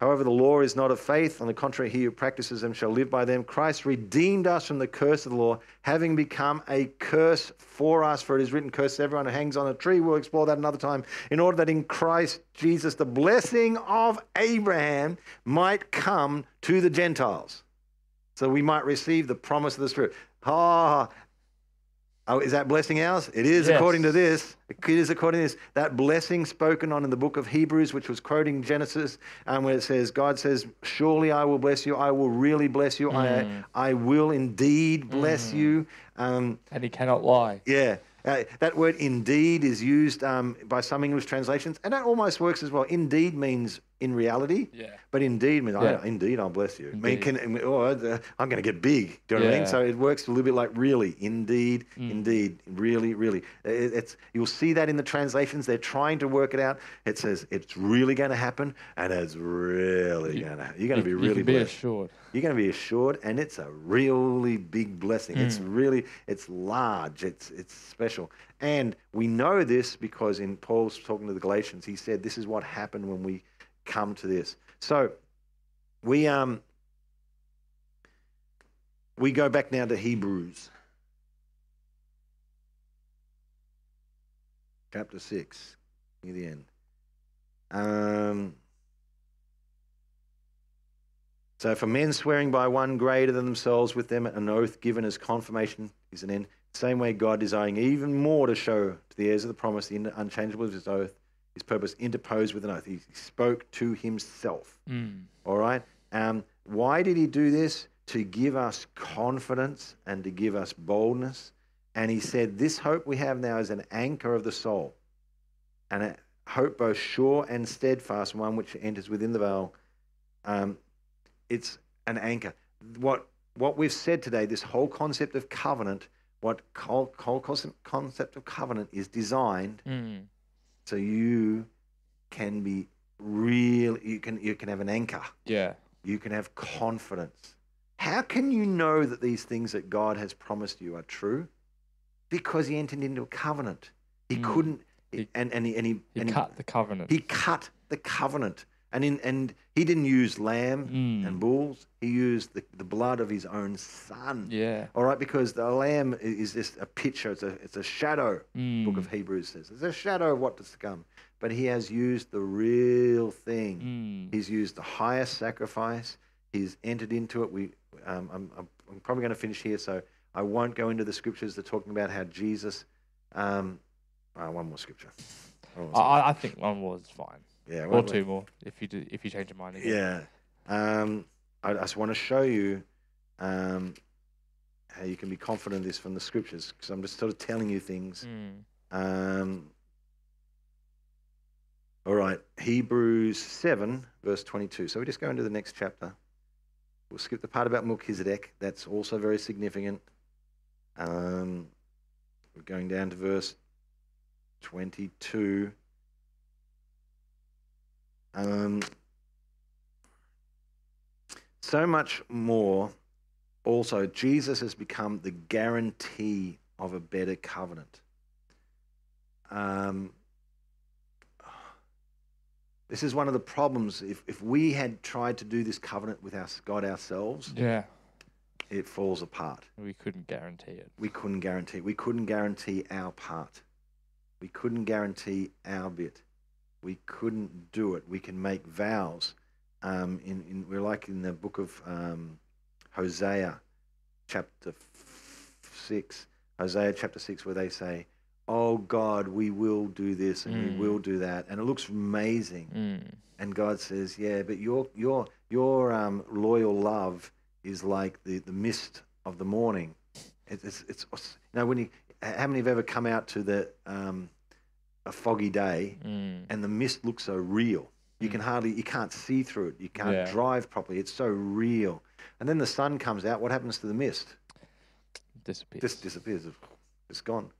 However, the law is not of faith. On the contrary, he who practices them shall live by them. Christ redeemed us from the curse of the law, having become a curse for us. For it is written, Curse everyone who hangs on a tree. We'll explore that another time. In order that in Christ Jesus, the blessing of Abraham might come to the Gentiles. So we might receive the promise of the Spirit. Ah, Oh, is that blessing ours? It is Yes. according to this. It is according to this. That blessing spoken on in the book of Hebrews, which was quoting Genesis, um, where it says, God says, Surely I will bless you. I will really bless you. I, I will indeed bless you. Um, And he cannot lie. yeah. Uh, that word indeed is used um, by some English translations, and that almost works as well. Indeed means in reality, Yeah. but indeed means, Yeah. I, indeed, I'll bless you. I mean, Indeed. can, oh, I'm going to get big. Do you know what I mean? So it works a little bit like really, indeed, Mm. indeed, really, really. It- it's You'll see that in the translations. They're trying to work it out. It says it's really going to happen, and it's really You- going to You're going to You- be you really can be blessed. assured. You're going to be assured, and it's a really big blessing. It's Mm. really, it's large. It's it's special, and we know this because in Paul's talking to the Galatians, he said, "This is what happened when we come to this." So, we um we go back now to Hebrews, chapter six, near the end. Um. So, for men swearing by one greater than themselves with them an oath given as confirmation is an end. Same way, God desiring even more to show to the heirs of the promise the unchangeable of his oath, his purpose interposed with an oath. He spoke to himself. Mm. All right. Um, why did he do this? To give us confidence and to give us boldness. And he said, This hope we have now is an anchor of the soul, and a hope both sure and steadfast, one which enters within the veil. Um, it's an anchor. What what we've said today, this whole concept of covenant, what whole, whole concept concept of covenant is designed Mm. So you can be real. You can you can have an anchor. Yeah. You can have confidence. How can you know that these things that God has promised you are true? Because he entered into a covenant. He Mm. couldn't, He- and, and he, and he, He and cut the covenant. he cut the covenant. And, in, and he didn't use lamb Mm. and bulls. He used the, the blood of his own son. yeah. All right, because the lamb is just a picture. It's a, it's a shadow Mm. book of Hebrews says. It's a shadow of what is to come. But he has used the real thing. Mm. He's used the highest sacrifice. He's entered into it. We, um, I'm, I'm, I'm probably going to finish here, so I won't go into the scriptures. They're talking about how Jesus. Um, uh, one more scripture. One more I, I- I think one was fine. Yeah, Or two more if you do, if you change your mind again. Yeah. Um, I I just want to show you um, how you can be confident of this from the scriptures because I'm just sort of telling you things. Mm. Um, all right, Hebrews 7, verse 22. So we just go into the next chapter. We'll skip the part about Melchizedek. That's also very significant. Um, we're going down to verse 22. Um, so much more. Also, Jesus has become the guarantee of a better covenant. Um, this is one of the problems. If, if we had tried to do this covenant with our, God ourselves, Yeah. it falls apart. We couldn't guarantee it. We couldn't guarantee. We couldn't guarantee our part. We couldn't guarantee our bit. We couldn't do it. We can make vows. Um, in, in we're like in the book of um, Hosea, chapter f- six. Hosea chapter six, where they say, "Oh God, we will do this and Mm. we will do that," and it looks amazing. Mm. And God says, "Yeah, but your your your um, loyal love is like the, the mist of the morning. It, it's it's you know when you how many have ever come out to the um, a foggy day Mm. and the mist looks so real. You can Mm. hardly you can't see through it. You can't Yeah. drive properly. It's so real. And then the sun comes out. What happens to the mist? Disappears. just disappears. It's gone.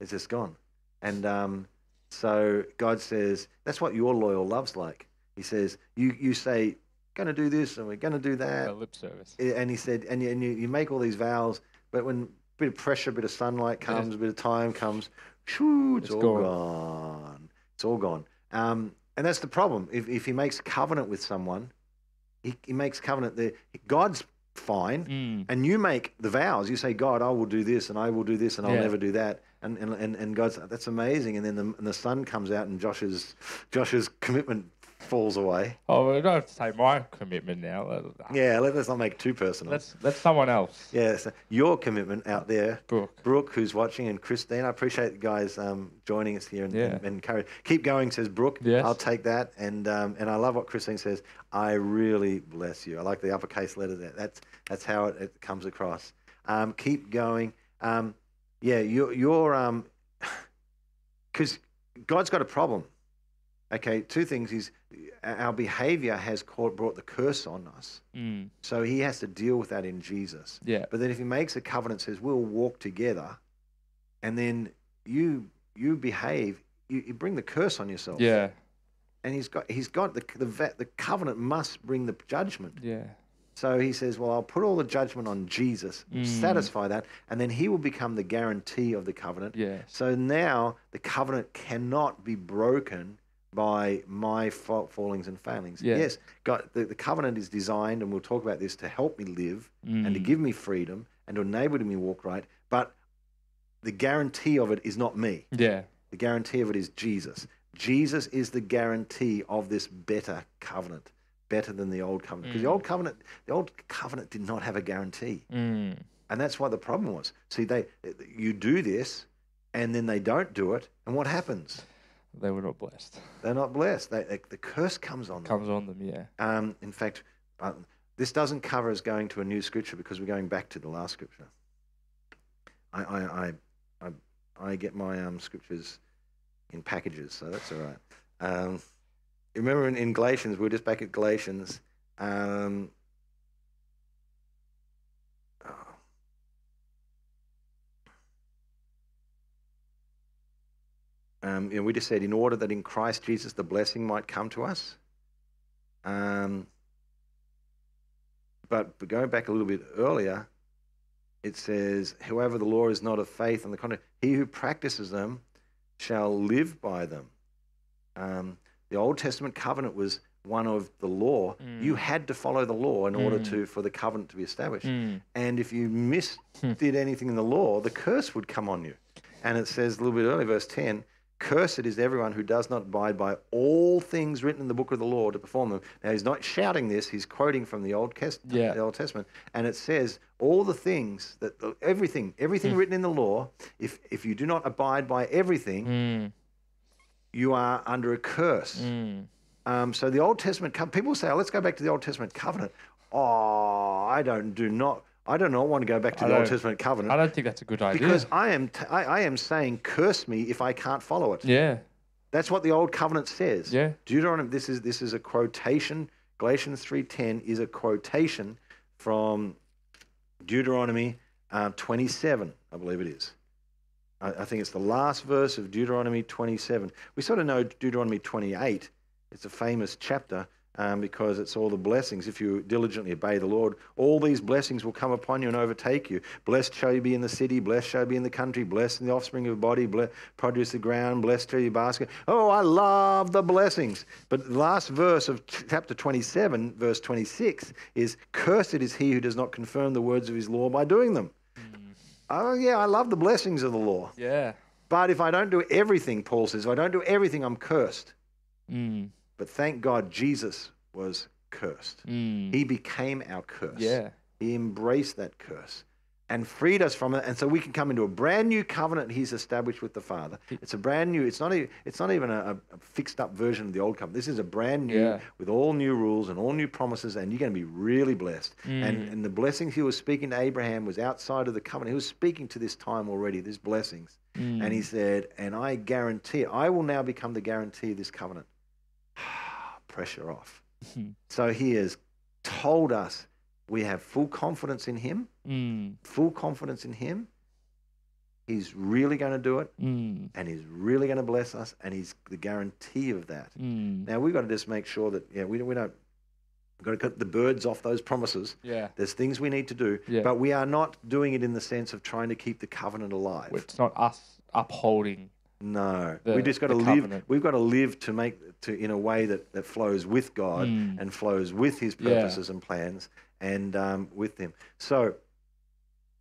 It's just gone. And um, so God says, that's what your loyal love's like. He says, you, you say, going to do this and we're going to do that. Lip service. And he said, and you, and you, you make all these vows, but when a bit of pressure, a bit of sunlight comes, a bit of time comes, shoo, it's, It's all gone. gone. It's all gone. Um, and that's the problem. If, if he makes covenant with someone, he, he makes covenant there. God's fine. Mm. And you make the vows. You say, God, I will do this and I will do this and I'll Yeah. never do that. And, and, and, and God's, that's amazing. And then the, and the sun comes out and Josh's, Josh's commitment falls away. Oh, we don't have to say my commitment now. Yeah, let, us not make it too personal. Let's let someone else. yeah, so your commitment out there, Brooke. Brooke, who's watching, and Christine. I appreciate you guys um, joining us here and, Yeah. and, and encourage. Keep going, says Brooke. Yes. I'll take that. And um, and I love what Christine says. I really bless you. I like the uppercase letter there. That's that's how it, it comes across. Um, keep going. Um, yeah, you're, you're um, because God's got a problem. Okay, two things is our behavior has caught, brought the curse on us. Mm. So he has to deal with that in Jesus. Yeah. But then if he makes a covenant, says we'll walk together, and then you you behave, you, you bring the curse on yourself. Yeah. And he's got he's got the the the covenant must bring the judgment. Yeah. So he says, well, I'll put all the judgment on Jesus, Mm. satisfy that, and then he will become the guarantee of the covenant. Yes. So now the covenant cannot be broken by my fa- fallings and failings. Yeah. Yes, God, the, the covenant is designed, and we'll talk about this, to help me live and to Mm. give me freedom and to enable me to walk right. But the guarantee of it is not me. Yeah. The guarantee of it is Jesus. Jesus is the guarantee of this better covenant, better than the old covenant. Because the Mm. old covenant, the old covenant did not have a guarantee, Mm. and that's why the problem was. See, they you do this, and then they don't do it, and what happens? They were not blessed. They're not blessed. They, they, the curse comes on them. Comes on them. Yeah. Um, in fact, uh, this doesn't cover us going to a new scripture because we're going back to the last scripture. I, I, I, I, I get my um, scriptures in packages, so that's all right. Um, remember in, in Galatians, we are just back at Galatians. Um, Um, you know, we just said, in order that in Christ Jesus the blessing might come to us. Um, but, going back a little bit earlier, it says, However, the law is not of faith, on the contrary, he who practices them shall live by them. Um, the Old Testament covenant was one of the law. You Mm. had to follow the law in order Mm. to for the covenant to be established. Mm. And if you missed Hmm. did anything in the law, the curse would come on you. And it says a little bit earlier, verse 10 Cursed is everyone who does not abide by all things written in the book of the law to perform them. Now, he's not shouting this, he's quoting from the Old, Test- Yeah. the Old Testament. And it says, all the things that, everything, everything Hmm. written in the law, if, if you do not abide by everything, Mm. you are under a curse. Mm. Um, so the Old Testament, people say, oh, let's go back to the Old Testament covenant. Oh, I don't do not, I do not want to go back to I the Old Testament covenant I don't think that's a good idea. because I am, t- I, I am saying, curse me if I can't follow it. yeah. That's what the Old Covenant says. Yeah. Deuteronomy. This is this is a quotation. Galatians three ten is a quotation from Deuteronomy uh, twenty seven. I believe it is. I, I think it's the last verse of Deuteronomy twenty seven. We sort of know Deuteronomy twenty eight. It's a famous chapter. Um, because it's all the blessings. If you diligently obey the Lord, all these blessings will come upon you and overtake you. Blessed shall you be in the city, blessed shall you be in the country, blessed in the offspring of your body, blessed produce the ground, blessed shall your basket. Oh, I love the blessings. But the last verse of chapter 27, verse 26, is Cursed is he who does not confirm the words of his law by doing them. Oh, yeah, I love the blessings of the law. Yeah. But if I don't do everything, Paul says, if I don't do everything, I'm cursed. Mm. But thank God Jesus was cursed. Mm. He became our curse. Yeah. He embraced that curse and freed us from it. And so we can come into a brand new covenant he's established with the Father. It's a brand new, it's not, e- it's not even a, a fixed up version of the old covenant. This is a brand new, Yeah. with all new rules and all new promises, and you're going to be really blessed. And, Mm. and the blessings he was speaking to Abraham was outside of the covenant. He was speaking to this time already, these blessings. Mm. And he said, And I guarantee, I will now become the guarantee of this covenant. Pressure off. Mhm. So he has told us we have full confidence in him, Mm. full confidence in him. He's really going to do it, Mm. and he's really going to bless us, and he's the guarantee of that. Mm. Now we've got to just make sure that yeah, we, we don't. We've got to cut the birds off those promises. Yeah. There's things we need to do, Yeah. but we are not doing it in the sense of trying to keep the covenant alive. It's not us upholding. No, the- we just got to the live. We've got to live to make to in a way that, that flows with God Mm. and flows with His Yeah. purposes and plans and um, with Him. So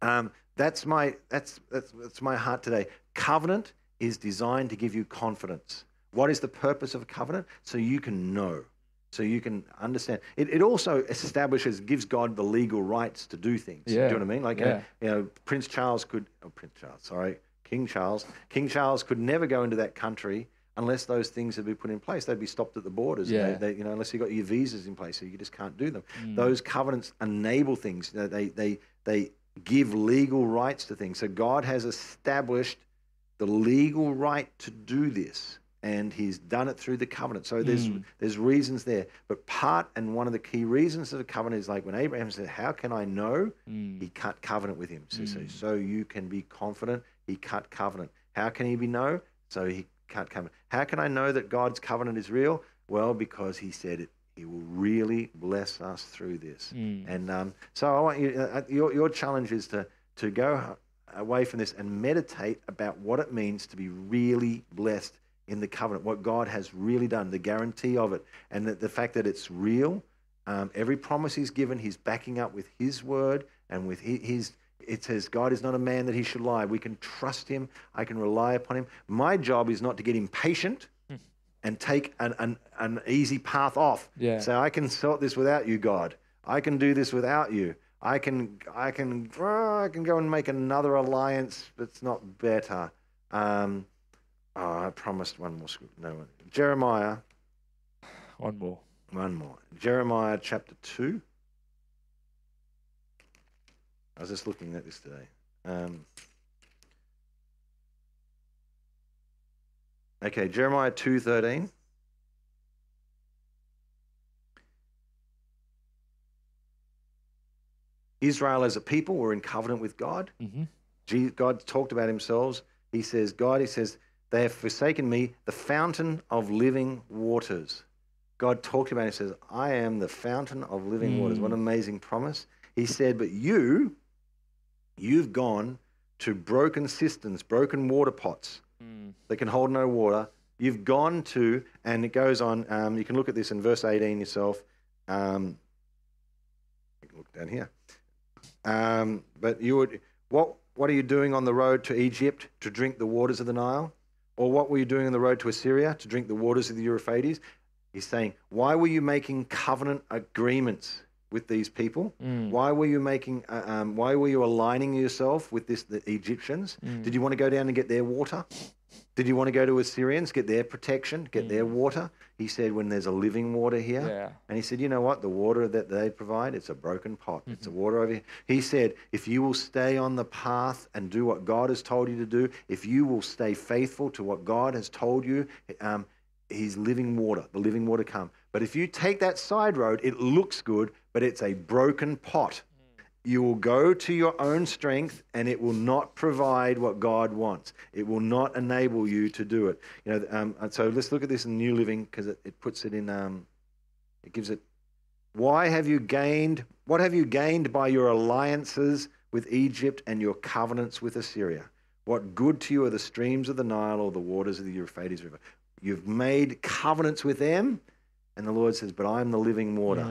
um, that's my that's, that's that's my heart today. Covenant is designed to give you confidence. What is the purpose of a covenant? So you can know. So you can understand. It, it also establishes, gives God the legal rights to do things. Yeah. Do you know what I mean? Like, uh, Yeah. you know, Prince Charles could, oh, Prince Charles, sorry, King Charles. King Charles could never go into that country unless those things had been put in place. They'd be stopped at the borders. They- Yeah. They, you know, unless you got your visas in place, so you just can't do them. Mm. Those covenants enable things. They, they, they, they give legal rights to things. So God has established the legal right to do this, and he's done it through the covenant. So there's hmm. there's reasons there. But part and one of the key reasons of the covenant is like when Abraham said, "How can I know?" Hmm. He cut covenant with him. So, so, hmm. so you can be confident. He cut covenant. How can he be know? So he cut covenant. How can I know that God's covenant is real? Well, because he said it. He will really bless us through this. And um, so I want you. Uh, your your challenge is to to go away from this and meditate about what it means to be really blessed in the covenant, what God has really done, the guarantee of it, and the, the fact that it's real. Um, every promise He's given, He's backing up with His word and with His. It says, God is not a man that He should lie. We can trust Him. I can rely upon Him. My job is not to get impatient and take an, an, an easy path off. Yeah. Say, I can sort this without you, God. I can do this without you. I can, I can, oh, I can go and make another alliance that's not better. Um, oh, I promised one more. No one. Jeremiah, One more. one more. Jeremiah chapter two. I was just looking at this today. Um, okay, Jeremiah two thirteen. Israel as a people were in covenant with God. Mm-hmm. God talked about himself. He says, God, he says, they have forsaken me, the fountain of living waters. God talked about it. He says, I am the fountain of living waters. What an amazing promise. He said, but you, you've gone to broken cisterns, broken water pots that can hold no water. You've gone to, and it goes on, um, you can look at this in verse 18 yourself. Um, you can look down here. Um, but you would, what, what are you doing on the road to Egypt to drink the waters of the Nile? Or what were you doing on the road to Assyria to drink the waters of the Euphrates? He's saying, why were you making covenant agreements with these people? Why were you making, uh, um, why were you aligning yourself with this, the Egyptians? Did you want to go down and get their water? Did you want to go to Assyrians, get their protection, get their water? He said, when there's a living water here. Yeah. And he said, you know what? The water that they provide, it's a broken pot. It's a water over here. He said, if you will stay on the path and do what God has told you to do, if you will stay faithful to what God has told you, um, He's living water, the living water come. But if you take that side road, it looks good, but it's a broken pot. You will go to your own strength and it will not provide what God wants. It will not enable you to do it. You know, um, so let's look at this in New Living because it, it puts it in, um, it gives it why have you gained? What have you gained by your alliances with Egypt and your covenants with Assyria? What good to you are the streams of the Nile or the waters of the Euphrates River? You've made covenants with them, and the Lord says, But I'm the living water.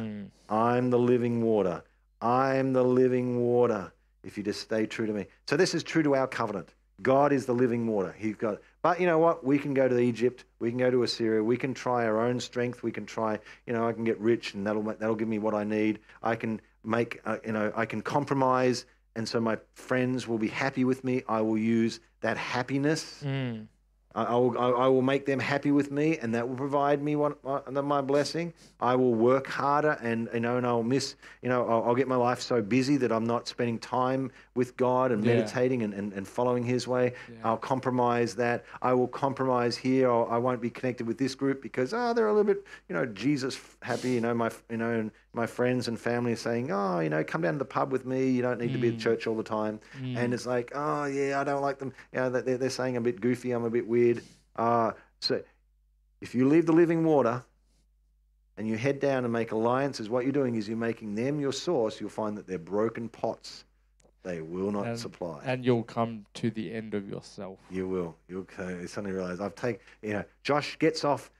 I'm the living water. I'm the living water. If you just stay true to me. So this is true to our covenant. God is the living water. He's got, but you know what? We can go to Egypt. We can go to Assyria. We can try our own strength. We can try. You know, I can get rich, and that'll that'll give me what I need. I can make. Uh, you know, I can compromise, and so my friends will be happy with me. I will use that happiness. Mm. I, I will, I, will make them happy with me, and that will provide me what, uh, what, my blessing. I will work harder, and you know, and I'll miss. You know, I'll, I'll get my life so busy that I'm not spending time with God and Yeah. meditating and, and, and following His way. Yeah. I'll compromise that. I will compromise here. Or I won't be connected with this group because oh, they're a little bit, you know, Jesus happy. You know, my you know, and my friends and family are saying, oh, you know, come down to the pub with me. You don't need to be at church all the time. And it's like, oh yeah, I don't like them. You know, they're, they're saying I'm a bit goofy. I'm a bit weird. Uh, so if you leave the living water and you head down and make alliances, what you're doing is you're making them your source. You'll find that they're broken pots. They will not And- supply. And you'll come to the end of yourself. You will. You'll suddenly realize I've taken. You know, Josh gets off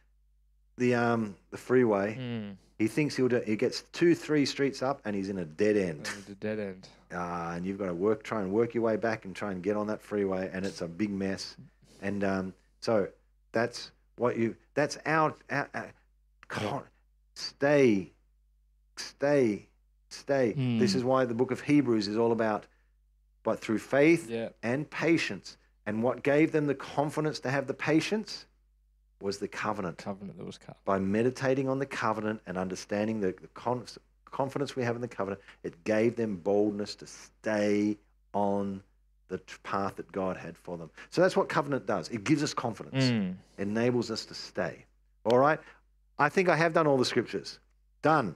the um the freeway. Mm. He thinks he'll do. He gets two, three streets up, and he's in a dead end. And the dead end. Uh, and you've got to work, try and work your way back, and try and get on that freeway, and it's a big mess. And um, so that's what you. That's our. our, our con- stay, stay, stay. This Hmm. is why the book of Hebrews is all about, but through faith Yeah. and patience. And what gave them the confidence to have the patience was the covenant. Covenant that was cut. By meditating on the covenant and understanding the, the con- confidence we have in the covenant, it gave them boldness to stay on the path that God had for them. So that's what covenant does. It gives us confidence, Mm. enables us to stay. All right. I think I have done all the scriptures. Done.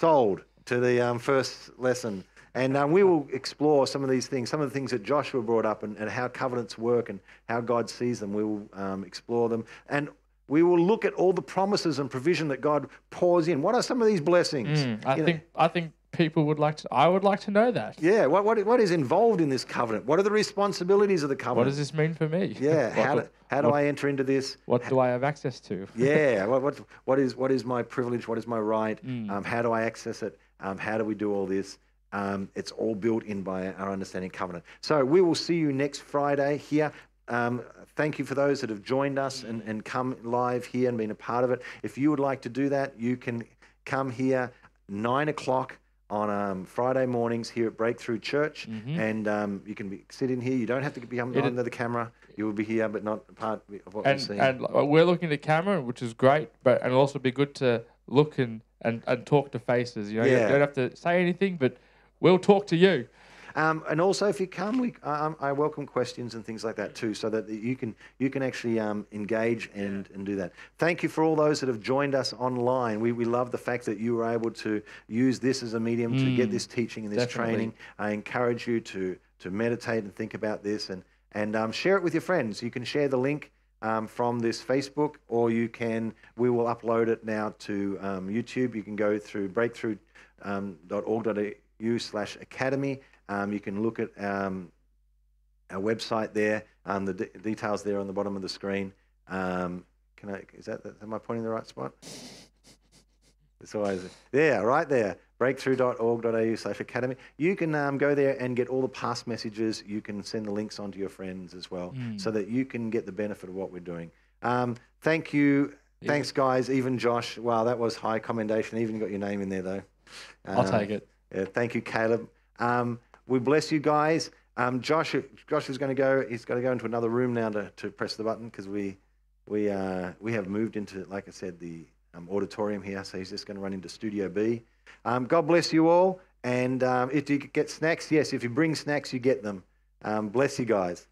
Sold to the um, first lesson. And um, we will explore some of these things, some of the things that Joshua brought up and, and how covenants work and how God sees them. We will um, explore them. And we will look at all the promises and provision that God pours in. What are some of these blessings? Mm. I You know, think I think people would like to. I would like to know that. yeah, what, what, what is involved in this covenant? What are the responsibilities of the covenant? What does this mean for me? yeah, What how do- do, how do what- I enter into this? What do I have access to? yeah what, what, what is what is my privilege what is my right Mm. um, how do i access it um, how do we do all this um, it's all built in by our understanding covenant so we will see you next friday here um, thank you for those that have joined us and, and come live here and been a part of it if you would like to do that you can come here nine o'clock on um, Friday mornings here at Breakthrough Church, and um, you can be, sit in here. You don't have to be Mm-hmm. Under the camera. You will be here, but not part of what we're seeing. and we're looking at the camera, which is great, but and it'll also be good to look and, and, and talk to faces. You know, Yeah. you don't have to say anything, but we'll talk to you. Um, and also, if you come, we, um, I welcome questions and things like that too, so that you can you can actually um, engage and, and do that. Thank you for all those that have joined us online. We, we love the fact that you were able to use this as a medium to get this teaching and this definitely. training. I encourage you to to meditate and think about this and and um, share it with your friends. You can share the link. Um, from this Facebook, or you can, we will upload it now to um, YouTube. You can go through breakthrough.org.au slash academy. Um, you can look at um, our website there. Um, the de- details there on the bottom of the screen. Um, can I? Is that? Am I pointing the right spot? It's always there, right there. Breakthrough.org.au slash academy. You can um, go there and get all the past messages. You can send the links on to your friends as well, so that you can get the benefit of what we're doing. Um, thank you. Thanks, guys. Even Josh. Wow, that was high commendation. Even got your name in there, though. I'll take it. Yeah, thank you, Caleb. Um, we bless you guys. Um, Josh, Josh is going to go. He's got to go into another room now to, to press the button because we we uh, we have moved into, like I said, the um, auditorium here. So he's just going to run into Studio B. Um, God bless you all. And um, if you get snacks, yes, if you bring snacks, you get them. Um, bless you guys.